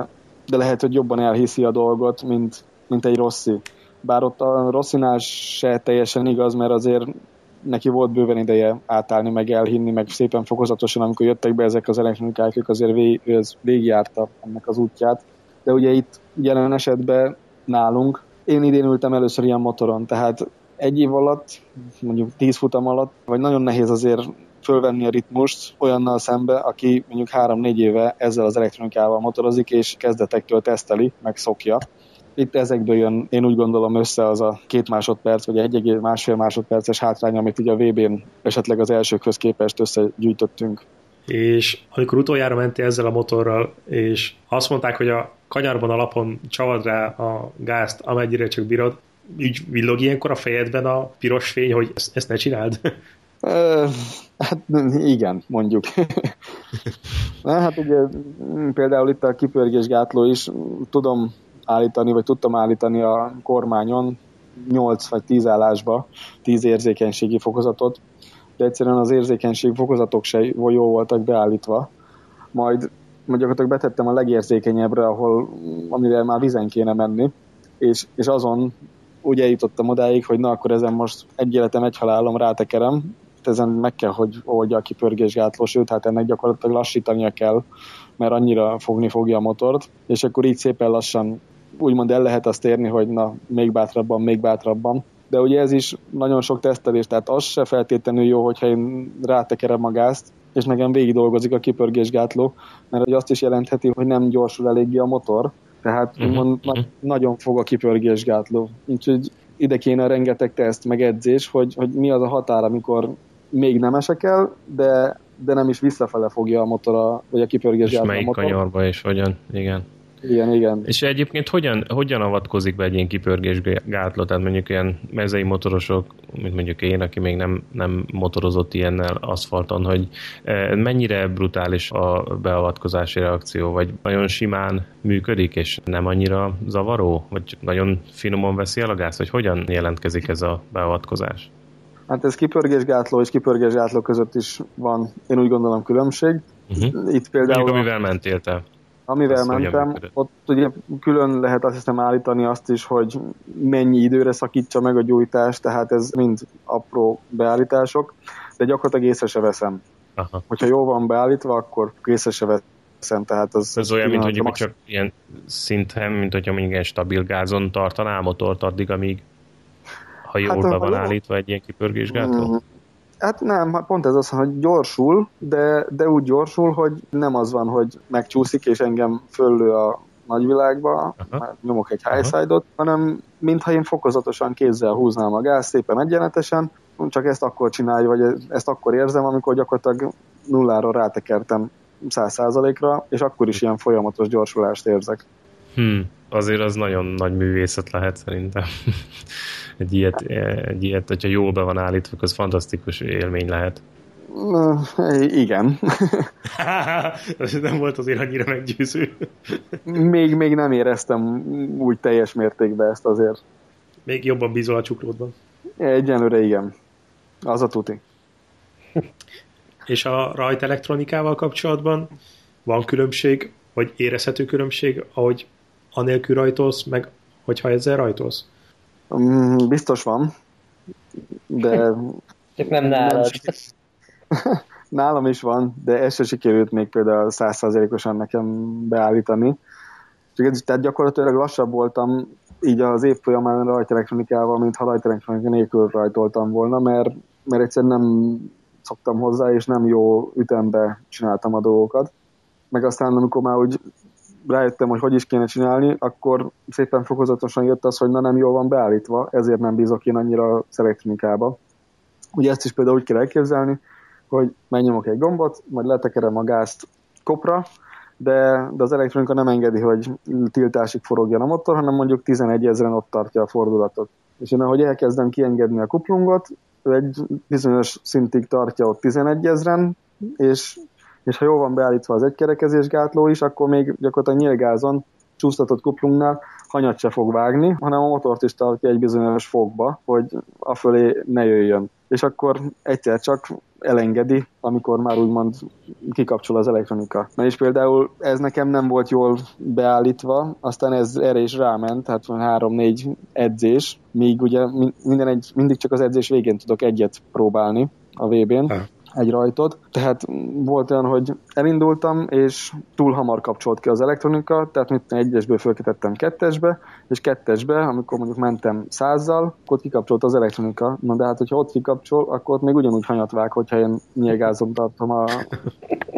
de lehet, hogy jobban elhiszi a dolgot, mint, mint egy Rossi. Bár ott a Rossinál se teljesen igaz, mert azért neki volt bőven ideje átállni, meg elhinni, meg szépen fokozatosan, amikor jöttek be ezek az elektronikák, ők azért vég, ez végigjárta ennek az útját. De ugye itt jelen esetben nálunk, én idén ültem először ilyen motoron, tehát egy év alatt, mondjuk tíz futam alatt, vagy nagyon nehéz azért fölvenni a ritmust olyannal szembe, aki mondjuk három-négy éve ezzel az elektronikával motorozik, és kezdetektől teszteli, meg szokja. Itt ezekből jön, én úgy gondolom össze az a két másodperc, vagy egy egy másfél másodperces hátrány, amit ugye a VB-n esetleg az elsőkhöz képest összegyűjtöttünk. És amikor utoljára mentél ezzel a motorral, és azt mondták, hogy a kanyarban alapon csavad rá a gázt, amennyire csak bírod, így villog ilyenkor a fejedben a piros fény, hogy ezt, ezt ne csináld? hát igen, mondjuk. Hát ugye például itt a kipörgésgátló is tudom állítani, vagy tudtam állítani a kormányon 8 vagy 10 állásba, 10 érzékenységi fokozatot, de egyszerűen az érzékenység fokozatok se jó voltak beállítva. Majd gyakorlatilag betettem a legérzékenyebbre, ahol, amire már vizen kéne menni, és, és azon úgy eljutottam odáig, hogy na akkor ezen most egy életem, egy halálom rátekerem, ezen meg kell, hogy oldja a kipörgésgátló, sőt, hát ennek gyakorlatilag lassítania kell, mert annyira fogni fogja a motort, és akkor így szépen lassan úgymond el lehet azt érni, hogy na, még bátrabban, még bátrabban. De ugye ez is nagyon sok tesztelés, tehát az se feltétlenül jó, hogyha én rátekerem a gázt, és nekem végig dolgozik a kipörgésgátló, mert azt is jelentheti, hogy nem gyorsul eléggé a motor, tehát uh-huh. mond, uh-huh. nagyon fog a kipörgésgátló. Úgyhogy ide kéne rengeteg teszt, meg edzés, hogy, hogy mi az a határ, amikor még nem esek el, de, de nem is visszafele fogja a motor, vagy a kipörgésgátló. És melyik motor. kanyarba is hogyan, igen. Igen, igen. És egyébként hogyan, hogyan avatkozik be egy ilyen kipörgésgátló? Tehát mondjuk ilyen mezei motorosok, mint mondjuk én, aki még nem, nem motorozott ilyennel aszfalton, hogy e, mennyire brutális a beavatkozási reakció, vagy nagyon simán működik, és nem annyira zavaró, vagy nagyon finoman veszi el a gáz, vagy hogyan jelentkezik ez a beavatkozás? Hát ez kipörgésgátló és kipörgésgátló között is van, én úgy gondolom, különbség. Uh-huh. Itt például... Mondjuk, amivel mentél te. Amivel azt mentem, ott ugye külön lehet azt hiszem állítani azt is, hogy mennyi időre szakítsa meg a gyújtást, tehát ez mind apró beállítások, de gyakorlatilag észre se veszem. Aha. Hogyha jól van beállítva, akkor észre se veszem. Tehát az ez olyan, mint hogy csak ilyen szinten, mint hogyha mondjuk ilyen stabil gázon tartaná a motort addig, amíg ha jól hát, be van állítva egy ilyen kipörgésgátló? Hát nem, hát pont ez az, hogy gyorsul, de, de úgy gyorsul, hogy nem az van, hogy megcsúszik, és engem föllő a nagyvilágba, mert nyomok egy highside-ot, hanem mintha én fokozatosan kézzel húznám a gáz szépen egyenletesen, csak ezt akkor csinálja, vagy ezt akkor érzem, amikor gyakorlatilag nulláról rátekertem száz százalékra, és akkor is ilyen folyamatos gyorsulást érzek. Hmm, azért az nagyon nagy művészet lehet szerintem. egy ilyet, egy ilyet, hogyha jól be van állítva, az fantasztikus élmény lehet. Igen. Ez nem volt azért annyira meggyőző. még, még nem éreztem úgy teljes mértékben ezt azért. Még jobban bízol a csuklódban. Egyenlőre igen. Az a tuti. És a rajt elektronikával kapcsolatban van különbség, vagy érezhető különbség, ahogy anélkül rajtolsz, meg hogyha ezzel rajtolsz? Mm, biztos van, de... Csak nem nálad. Nem, nálam is van, de ez se sikerült még például százszázalékosan nekem beállítani. Csak tehát gyakorlatilag lassabb voltam így az év folyamán rajtelektronikával, mint ha rajtelektronika nélkül rajtoltam volna, mert, mert egyszerűen nem szoktam hozzá, és nem jó ütembe csináltam a dolgokat. Meg aztán, amikor már úgy rájöttem, hogy hogy is kéne csinálni, akkor szépen fokozatosan jött az, hogy na nem jól van beállítva, ezért nem bízok én annyira az elektronikába. Ugye ezt is például úgy kell elképzelni, hogy megnyomok egy gombot, majd letekerem a gázt kopra, de, de az elektronika nem engedi, hogy tiltásig forogjon a motor, hanem mondjuk 11 ezeren ott tartja a fordulatot. És én ahogy elkezdem kiengedni a kuplungot, egy bizonyos szintig tartja ott 11 ezeren, és és ha jól van beállítva az egykerekezés gátló is, akkor még gyakorlatilag nyílgázon csúsztatott kuplungnál hanyat se fog vágni, hanem a motort is tartja egy bizonyos fogba, hogy afölé ne jöjjön. És akkor egyszer csak elengedi, amikor már úgymond kikapcsol az elektronika. Na és például ez nekem nem volt jól beállítva, aztán ez erre is ráment, tehát van három-négy edzés, míg ugye minden egy, mindig csak az edzés végén tudok egyet próbálni a VB-n egy rajtot. Tehát volt olyan, hogy elindultam, és túl hamar kapcsolt ki az elektronika, tehát mit egyesből fölketettem kettesbe, és kettesbe, amikor mondjuk mentem százzal, akkor ott kikapcsolt az elektronika. Na de hát, hogyha ott kikapcsol, akkor ott még ugyanúgy hanyat vág, hogyha én nyilgázom tartom a,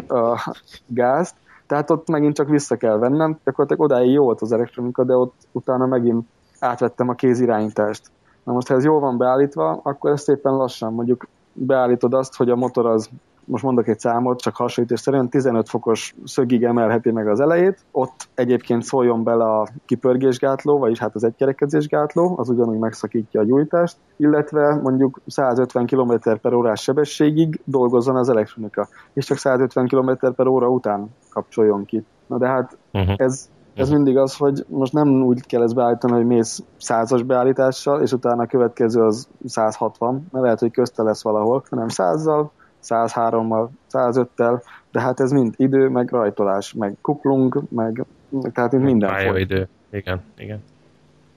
a gázt. Tehát ott megint csak vissza kell vennem, gyakorlatilag odáig jó volt az elektronika, de ott utána megint átvettem a kézirányítást. Na most, ha ez jól van beállítva, akkor ez szépen lassan, mondjuk beállítod azt, hogy a motor az most mondok egy számot, csak hasonlítás szerint 15 fokos szögig emelheti meg az elejét, ott egyébként szóljon bele a kipörgésgátló, vagyis hát az egykerekezésgátló, az ugyanúgy megszakítja a gyújtást, illetve mondjuk 150 km per órás sebességig dolgozzon az elektronika, és csak 150 km per óra után kapcsoljon ki. Na de hát uh-huh. ez ez mindig az, hogy most nem úgy kell ezt beállítani, hogy mész százas beállítással, és utána a következő az 160, mert lehet, hogy közte lesz valahol, hanem 100-zal, 103-mal, 105-tel, de hát ez mind idő, meg rajtolás, meg kuplung, meg tehát itt minden idő. Igen, igen.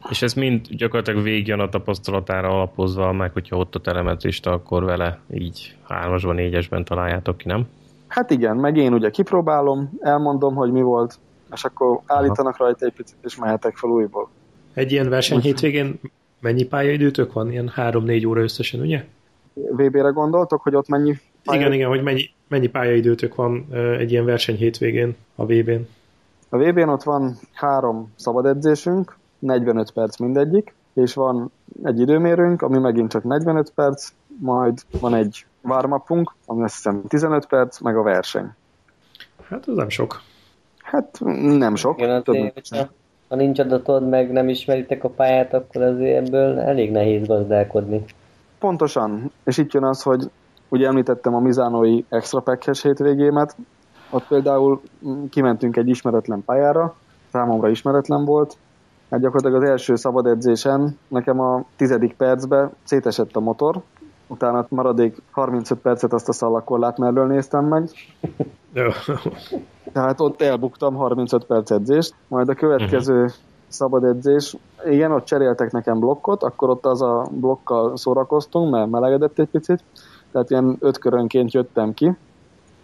És ez mind gyakorlatilag végjön a tapasztalatára alapozva, meg hogyha ott a telemetrista, akkor vele így hármasban, négyesben találjátok ki, nem? Hát igen, meg én ugye kipróbálom, elmondom, hogy mi volt, és akkor állítanak Aha. rajta egy picit, és mehetek fel újból. Egy ilyen verseny hétvégén mennyi pályaidőtök van? Ilyen 3-4 óra összesen, ugye? VB-re gondoltok, hogy ott mennyi pálya... Igen, igen, hogy mennyi, mennyi pályaidőtök van egy ilyen verseny hétvégén a VB-n? A VB-n ott van három szabad edzésünk, 45 perc mindegyik, és van egy időmérőnk, ami megint csak 45 perc, majd van egy warm ami azt hiszem 15 perc, meg a verseny. Hát ez nem sok. Hát nem sok. Igen, több azért, ha nincs adatod, meg nem ismeritek a pályát, akkor azért ebből elég nehéz gazdálkodni. Pontosan. És itt jön az, hogy ugye említettem a Mizánói extra packhes hétvégémet, ott például kimentünk egy ismeretlen pályára, számomra ismeretlen volt, hát gyakorlatilag az első szabad edzésen nekem a tizedik percben szétesett a motor, utána maradék 35 percet azt a szalakorlát mellől néztem meg. Tehát ott elbuktam 35 perc edzést, majd a következő uh-huh. szabad edzés, igen, ott cseréltek nekem blokkot, akkor ott az a blokkal szórakoztunk, mert melegedett egy picit, tehát ilyen öt körönként jöttem ki,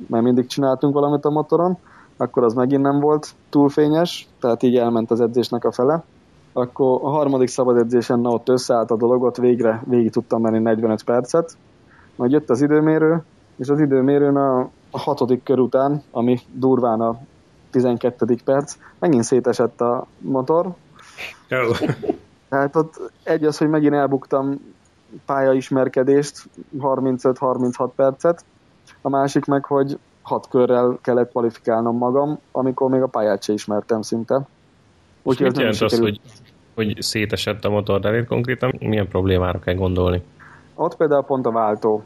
mert mindig csináltunk valamit a motoron, akkor az megint nem volt túl fényes, tehát így elment az edzésnek a fele. Akkor a harmadik szabad edzésen na, ott összeállt a dologot, végre végig tudtam menni 45 percet, majd jött az időmérő, és az időmérőn a, a hatodik kör után, ami durván a 12. perc, megint szétesett a motor. Oh. Tehát ott egy az, hogy megint elbuktam pályaismerkedést, 35-36 percet, a másik meg, hogy hat körrel kellett kvalifikálnom magam, amikor még a pályát se ismertem szinte. Úgyhogy mit jelent az, hogy, hogy szétesett a motor elég konkrétan? Milyen problémára kell gondolni? Ott például pont a váltó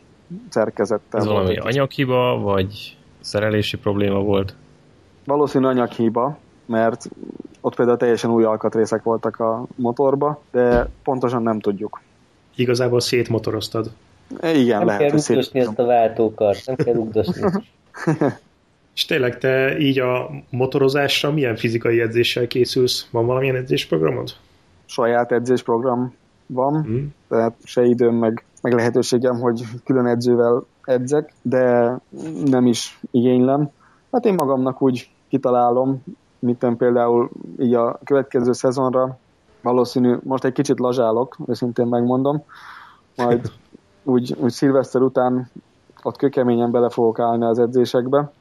szerkezettel. Ez valami anyaghiba, vagy szerelési probléma volt? Valószínű anyaghiba, mert ott például teljesen új alkatrészek voltak a motorba, de pontosan nem tudjuk. Igazából szétmotoroztad. Igen, nem lehet. kell rugdosni ezt a váltókart, nem kell rugdosni. És tényleg te így a motorozásra milyen fizikai edzéssel készülsz? Van valamilyen edzésprogramod? Saját edzésprogram van, hmm. tehát se időm meg, meg lehetőségem, hogy külön edzővel edzek, de nem is igénylem. Hát én magamnak úgy kitalálom, mint például így a következő szezonra valószínű, most egy kicsit lazsálok, őszintén megmondom, majd úgy, úgy szilveszter után ott kökeményen bele fogok állni az edzésekbe,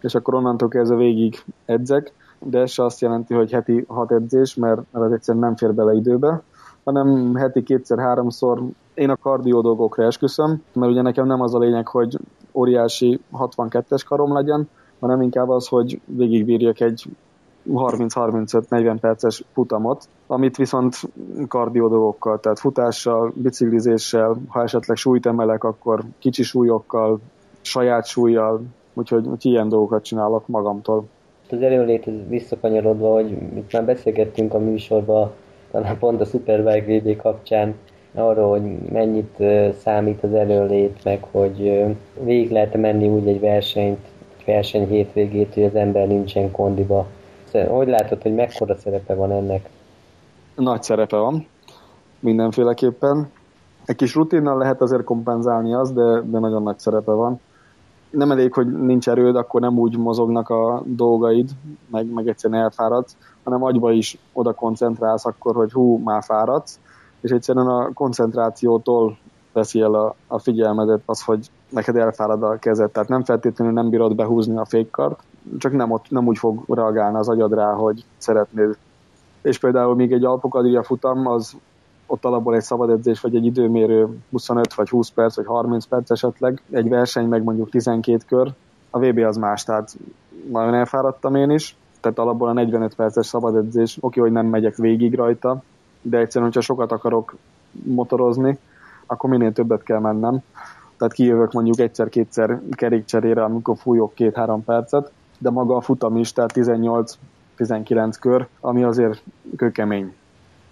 és akkor onnantól kezdve végig edzek, de ez se azt jelenti, hogy heti hat edzés, mert, mert az egyszerűen nem fér bele időbe, hanem heti kétszer-háromszor én a kardió dolgokra esküszöm, mert ugye nekem nem az a lényeg, hogy óriási 62-es karom legyen, hanem inkább az, hogy végigbírjak egy 30-35-40 perces futamot, amit viszont kardió dolgokkal, tehát futással, biciklizéssel, ha esetleg súlyt emelek, akkor kicsi súlyokkal, saját súlyjal, úgyhogy, úgyhogy ilyen dolgokat csinálok magamtól. Az előléthez visszakanyarodva, hogy itt már beszélgettünk a műsorban, talán pont a Superbike VB kapcsán, arról, hogy mennyit számít az előlét, meg hogy végig lehet menni úgy egy versenyt, verseny hétvégét, hogy az ember nincsen kondiba. Hogy látod, hogy mekkora szerepe van ennek? Nagy szerepe van, mindenféleképpen. Egy kis rutinnal lehet azért kompenzálni az, de, de nagyon nagy szerepe van. Nem elég, hogy nincs erőd, akkor nem úgy mozognak a dolgaid, meg, meg egyszerűen elfáradsz, hanem agyba is oda koncentrálsz akkor, hogy hú, már fáradsz, és egyszerűen a koncentrációtól veszi el a, a figyelmedet az, hogy neked elfárad a kezed, tehát nem feltétlenül nem bírod behúzni a fékkart, csak nem, ott, nem úgy fog reagálni az agyad rá, hogy szeretnéd. És például még egy alpokadria futam, az ott alapból egy szabad edzés, vagy egy időmérő 25 vagy 20 perc, vagy 30 perc esetleg, egy verseny meg mondjuk 12 kör, a VB az más, tehát nagyon elfáradtam én is, tehát alapból a 45 perces szabad edzés, oké, hogy nem megyek végig rajta, de egyszerűen, hogyha sokat akarok motorozni, akkor minél többet kell mennem. Tehát kijövök mondjuk egyszer-kétszer kerékcserére, amikor fújok két-három percet, de maga a futam is, tehát 18 19 kör, ami azért kökemény,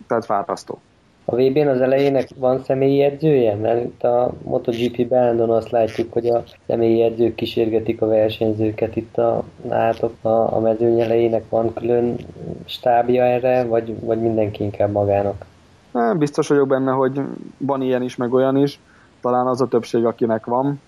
tehát fárasztó. A vb az elejének van személyi edzője? Mert a MotoGP-ben azt látjuk, hogy a személyi edzők kísérgetik a versenyzőket itt a, látok a, a mezőny elejének van külön stábja erre, vagy, vagy mindenki inkább magának? Biztos vagyok benne, hogy van ilyen is, meg olyan is. Talán az a többség, akinek van.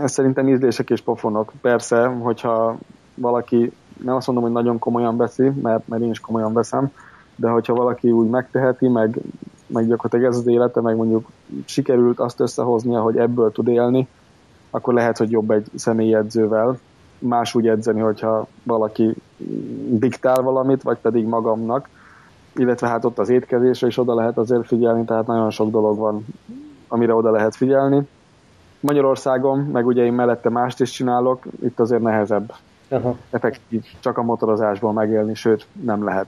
Ez szerintem ízlések és pofonok. Persze, hogyha valaki, nem azt mondom, hogy nagyon komolyan veszi, mert, mert én is komolyan veszem, de hogyha valaki úgy megteheti, meg, meg gyakorlatilag ez az élete, meg mondjuk sikerült azt összehoznia, hogy ebből tud élni, akkor lehet, hogy jobb egy személyi edzővel más úgy edzeni, hogyha valaki diktál valamit, vagy pedig magamnak, illetve hát ott az étkezésre is oda lehet azért figyelni, tehát nagyon sok dolog van, amire oda lehet figyelni. Magyarországon, meg ugye én mellette mást is csinálok, itt azért nehezebb Aha. effektív csak a motorozásból megélni, sőt nem lehet.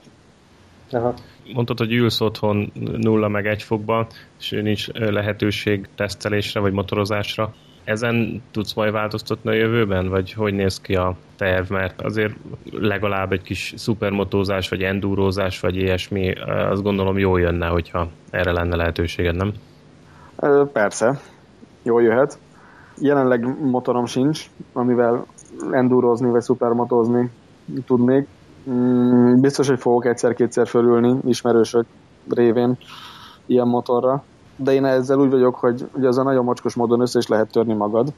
Aha. Mondtad, hogy ülsz otthon nulla meg egy fokban, és nincs lehetőség tesztelésre vagy motorozásra. Ezen tudsz majd változtatni a jövőben, vagy hogy néz ki a terv? Mert azért legalább egy kis szupermotózás, vagy endurózás, vagy ilyesmi, azt gondolom jól jönne, hogyha erre lenne lehetőséged, nem? Persze, jól jöhet. Jelenleg motorom sincs, amivel endurozni vagy szupermotózni tudnék. Mm, biztos, hogy fogok egyszer-kétszer fölülni ismerősök révén ilyen motorra, de én ezzel úgy vagyok, hogy ugye az a nagyon mocskos módon össze is lehet törni magad.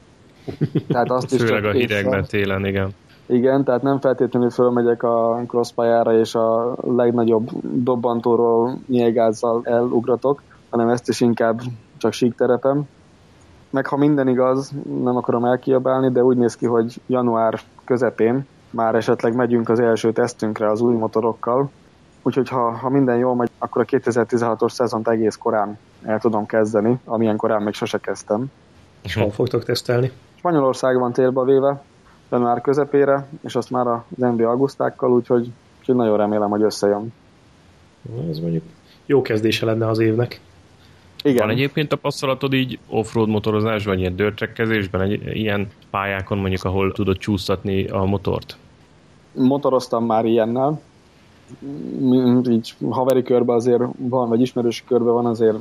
Tehát azt is Főleg a hidegben télen, igen. Igen, tehát nem feltétlenül fölmegyek a crosspályára és a legnagyobb dobbantóról nyilgázzal elugratok, hanem ezt is inkább csak sík terepem. Meg ha minden igaz, nem akarom elkiabálni, de úgy néz ki, hogy január közepén már esetleg megyünk az első tesztünkre az új motorokkal, úgyhogy ha, ha minden jól megy, akkor a 2016-os szezont egész korán el tudom kezdeni, amilyen korán még sose kezdtem. És hol fogtok tesztelni? Spanyolország van térbe véve, január közepére, és azt már az MB augusztákkal, úgyhogy, úgyhogy nagyon remélem, hogy összejön. Ez mondjuk jó kezdése lenne az évnek. Igen. Van egyébként tapasztalatod így offroad motorozás, vagy ilyen dörtrekkezésben, egy ilyen pályákon mondjuk, ahol tudod csúsztatni a motort? Motoroztam már ilyennel. Így haveri körben azért van, vagy ismerősi körben van azért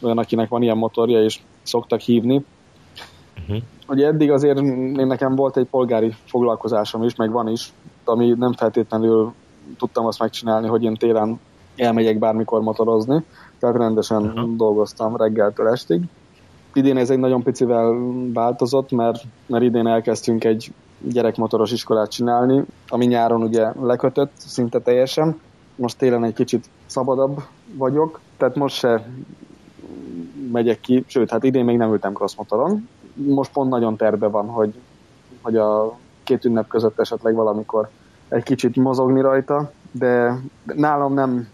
olyan, akinek van ilyen motorja, és szoktak hívni. Uh-huh. Ugye eddig azért én nekem volt egy polgári foglalkozásom is, meg van is, ami nem feltétlenül tudtam azt megcsinálni, hogy én télen elmegyek bármikor motorozni, tehát rendesen uh-huh. dolgoztam reggeltől estig. Idén ez egy nagyon picivel változott, mert, mert idén elkezdtünk egy gyerekmotoros iskolát csinálni, ami nyáron ugye lekötött szinte teljesen. Most télen egy kicsit szabadabb vagyok, tehát most se megyek ki, sőt, hát idén még nem ültem crossmotoron. Most pont nagyon terve van, hogy, hogy a két ünnep között esetleg valamikor egy kicsit mozogni rajta, de nálam nem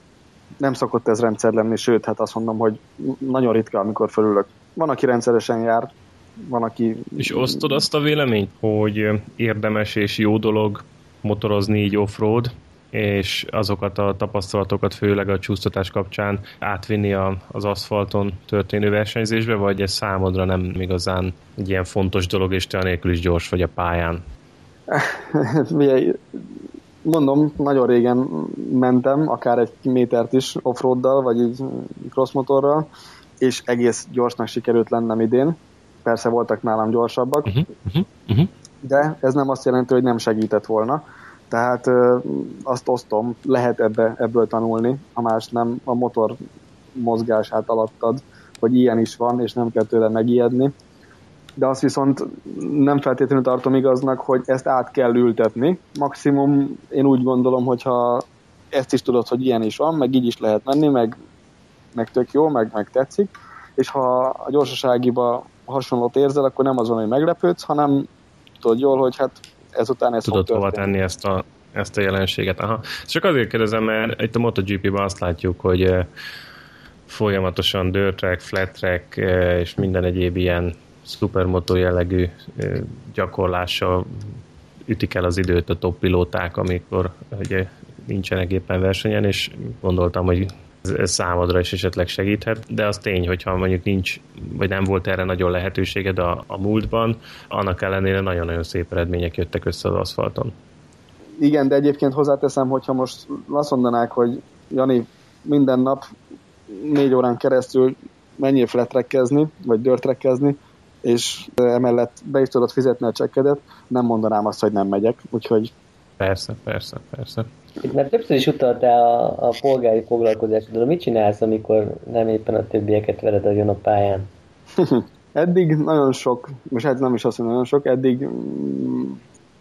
nem szokott ez rendszer lenni, sőt, hát azt mondom, hogy nagyon ritka, amikor fölülök. Van, aki rendszeresen jár, van, aki... És osztod azt a véleményt, hogy érdemes és jó dolog motorozni így offroad, és azokat a tapasztalatokat főleg a csúsztatás kapcsán átvinni a, az aszfalton történő versenyzésbe, vagy ez számodra nem igazán egy ilyen fontos dolog, és te anélkül is gyors vagy a pályán? mondom, nagyon régen mentem, akár egy métert is offroaddal, vagy így crossmotorral, és egész gyorsnak sikerült lennem idén. Persze voltak nálam gyorsabbak, uh-huh, uh-huh, uh-huh. de ez nem azt jelenti, hogy nem segített volna. Tehát ö, azt osztom, lehet ebbe, ebből tanulni, ha más nem a motor mozgását alattad, hogy ilyen is van, és nem kell tőle megijedni de azt viszont nem feltétlenül tartom igaznak, hogy ezt át kell ültetni. Maximum én úgy gondolom, hogyha ezt is tudod, hogy ilyen is van, meg így is lehet menni, meg, meg tök jó, meg, meg tetszik, és ha a gyorsaságiba hasonlót érzel, akkor nem azon, hogy meglepődsz, hanem tudod jól, hogy hát ezután ez Tudod hova tenni ezt a, ezt a jelenséget. Aha. Csak azért kérdezem, mert itt a MotoGP-ben azt látjuk, hogy eh, folyamatosan dirt track, flat track eh, és minden egyéb ilyen szupermotó jellegű gyakorlással ütik el az időt a top pilóták, amikor ugye nincsenek éppen versenyen, és gondoltam, hogy ez számodra is esetleg segíthet, de az tény, hogyha mondjuk nincs, vagy nem volt erre nagyon lehetőséged a, a múltban, annak ellenére nagyon-nagyon szép eredmények jöttek össze az aszfalton. igen, de egyébként hozzáteszem, hogyha most azt mondanák, hogy Jani, minden nap négy órán keresztül menjél fletrekkezni, vagy dörtrekkezni, és emellett be is tudod fizetni a csekkedet, nem mondanám azt, hogy nem megyek, úgyhogy... Persze, persze, persze. Itt már többször is utaltál a, a polgári foglalkozásodra. Mit csinálsz, amikor nem éppen a többieket vered a a pályán? eddig nagyon sok, most hát nem is azt mondom, nagyon sok, eddig mm,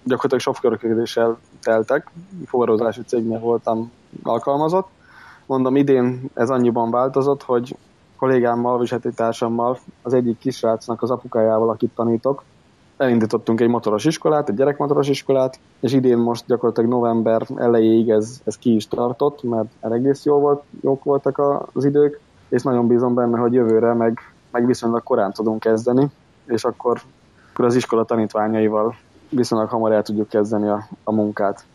gyakorlatilag sofőrködéssel teltek, fuvarozási cégnél voltam alkalmazott. Mondom, idén ez annyiban változott, hogy kollégámmal, vagy hát egy társammal, az egyik kisrácnak az apukájával, akit tanítok, elindítottunk egy motoros iskolát, egy gyerekmotoros iskolát, és idén most gyakorlatilag november elejéig ez, ez ki is tartott, mert egész jó volt, jók voltak az idők, és nagyon bízom benne, hogy jövőre meg, meg viszonylag korán tudunk kezdeni, és akkor, akkor az iskola tanítványaival viszonylag hamar el tudjuk kezdeni a, a munkát.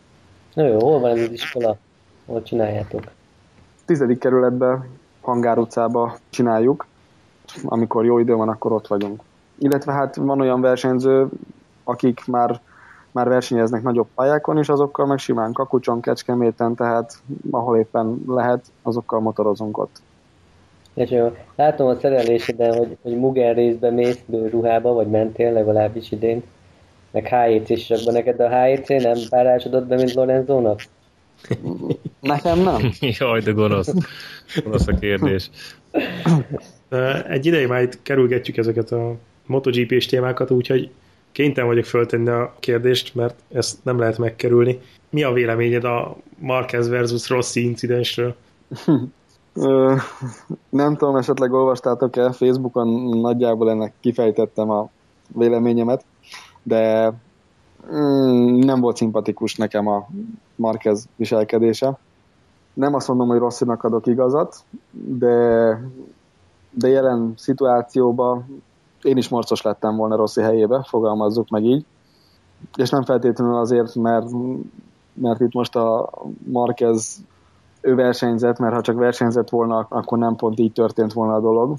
Na jó, hol van ez az iskola? Hol csináljátok? Tizedik kerületben, Hangár utcába csináljuk. Amikor jó idő van, akkor ott vagyunk. Illetve hát van olyan versenyző, akik már, már versenyeznek nagyobb pályákon, és azokkal meg simán Kakucson, Kecskeméten, tehát ahol éppen lehet, azokkal motorozunk ott. És látom a szereléseden, hogy, hogy Mugen részben mész ruhába, vagy mentél legalábbis idén meg HEC-sakban. Neked a HEC nem párásodott be, mint Lorenzónak? Nekem nem. Jaj, de gonosz. Gonosz a kérdés. Egy ideig már itt kerülgetjük ezeket a MotoGP-s témákat, úgyhogy kénytelen vagyok föltenni a kérdést, mert ezt nem lehet megkerülni. Mi a véleményed a Marquez versus Rossi incidensről? nem tudom, esetleg olvastátok-e, Facebookon nagyjából ennek kifejtettem a véleményemet de mm, nem volt szimpatikus nekem a Marquez viselkedése. Nem azt mondom, hogy Rosszinak adok igazat, de, de jelen szituációban én is morcos lettem volna Rossi helyébe, fogalmazzuk meg így. És nem feltétlenül azért, mert, mert itt most a Marquez ő versenyzett, mert ha csak versenyzett volna, akkor nem pont így történt volna a dolog,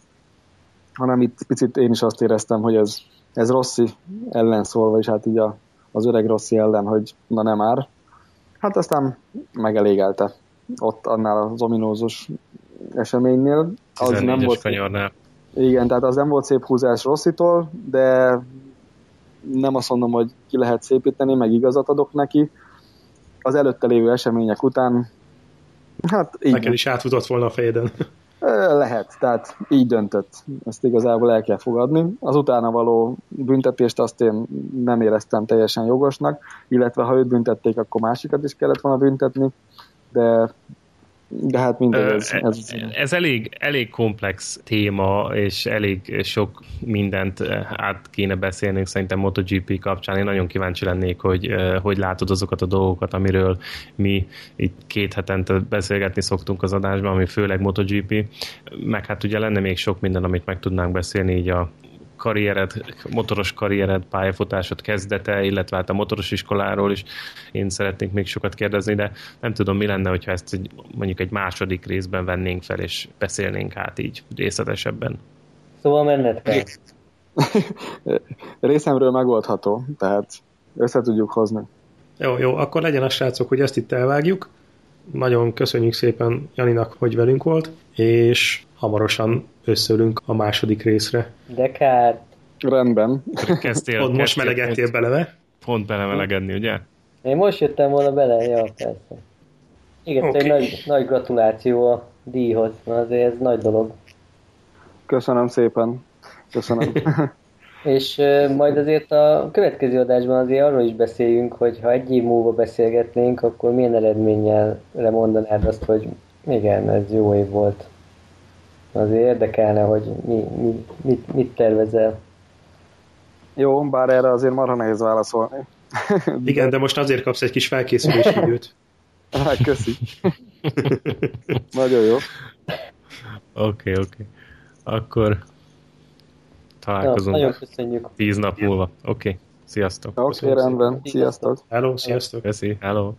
hanem itt picit én is azt éreztem, hogy ez ez Rossi ellen szól, és hát így a, az öreg Rossi ellen, hogy na nem már. Hát aztán megelégelte ott annál az ominózus eseménynél. Az nem volt kanyarnál. Igen, tehát az nem volt szép húzás Rosszitól, de nem azt mondom, hogy ki lehet szépíteni, meg igazat adok neki. Az előtte lévő események után hát így Neked is átfutott volna a fejeden. Lehet, tehát így döntött. Ezt igazából el kell fogadni. Az utána való büntetést azt én nem éreztem teljesen jogosnak, illetve ha őt büntették, akkor másikat is kellett volna büntetni, de de hát mindegy, ez, ez... ez elég, elég komplex téma, és elég sok mindent át kéne beszélnünk szerintem MotoGP kapcsán. Én nagyon kíváncsi lennék, hogy hogy látod azokat a dolgokat, amiről mi itt két hetente beszélgetni szoktunk az adásban, ami főleg MotoGP, meg hát ugye lenne még sok minden, amit meg tudnánk beszélni így a karriered, motoros karriered, pályafutásod kezdete, illetve hát a motoros iskoláról is én szeretnék még sokat kérdezni, de nem tudom, mi lenne, hogyha ezt egy, mondjuk egy második részben vennénk fel, és beszélnénk át így részletesebben. Szóval menned kell. Részemről megoldható, tehát össze tudjuk hozni. Jó, jó, akkor legyen a srácok, hogy ezt itt elvágjuk. Nagyon köszönjük szépen Janinak, hogy velünk volt, és hamarosan összeülünk a második részre. De kár. Rendben. Kezdtél, Pont most melegettél bele, ne? Pont belemelegedni, ugye? Én most jöttem volna bele, ja, persze. Igen, okay. egy nagy, nagy gratuláció a díjhoz, azért ez nagy dolog. Köszönöm szépen. Köszönöm. És majd azért a következő adásban azért arról is beszéljünk, hogy ha egy év múlva beszélgetnénk, akkor milyen eredménnyel lemondanád azt, hogy igen, ez jó év volt. Azért érdekelne, hogy mi, mi, mit, mit tervezel. Jó, bár erre azért marha nehéz válaszolni. Igen, de most azért kapsz egy kis felkészülési időt. Hát, köszi. Nagyon jó. Oké, okay, oké. Okay. Akkor találkozunk. Ja, nagyon köszönjük. Tíz nap múlva. Oké, okay. sziasztok. Oké, okay, rendben. Sziasztok. Hello, sziasztok. Köszi, hello.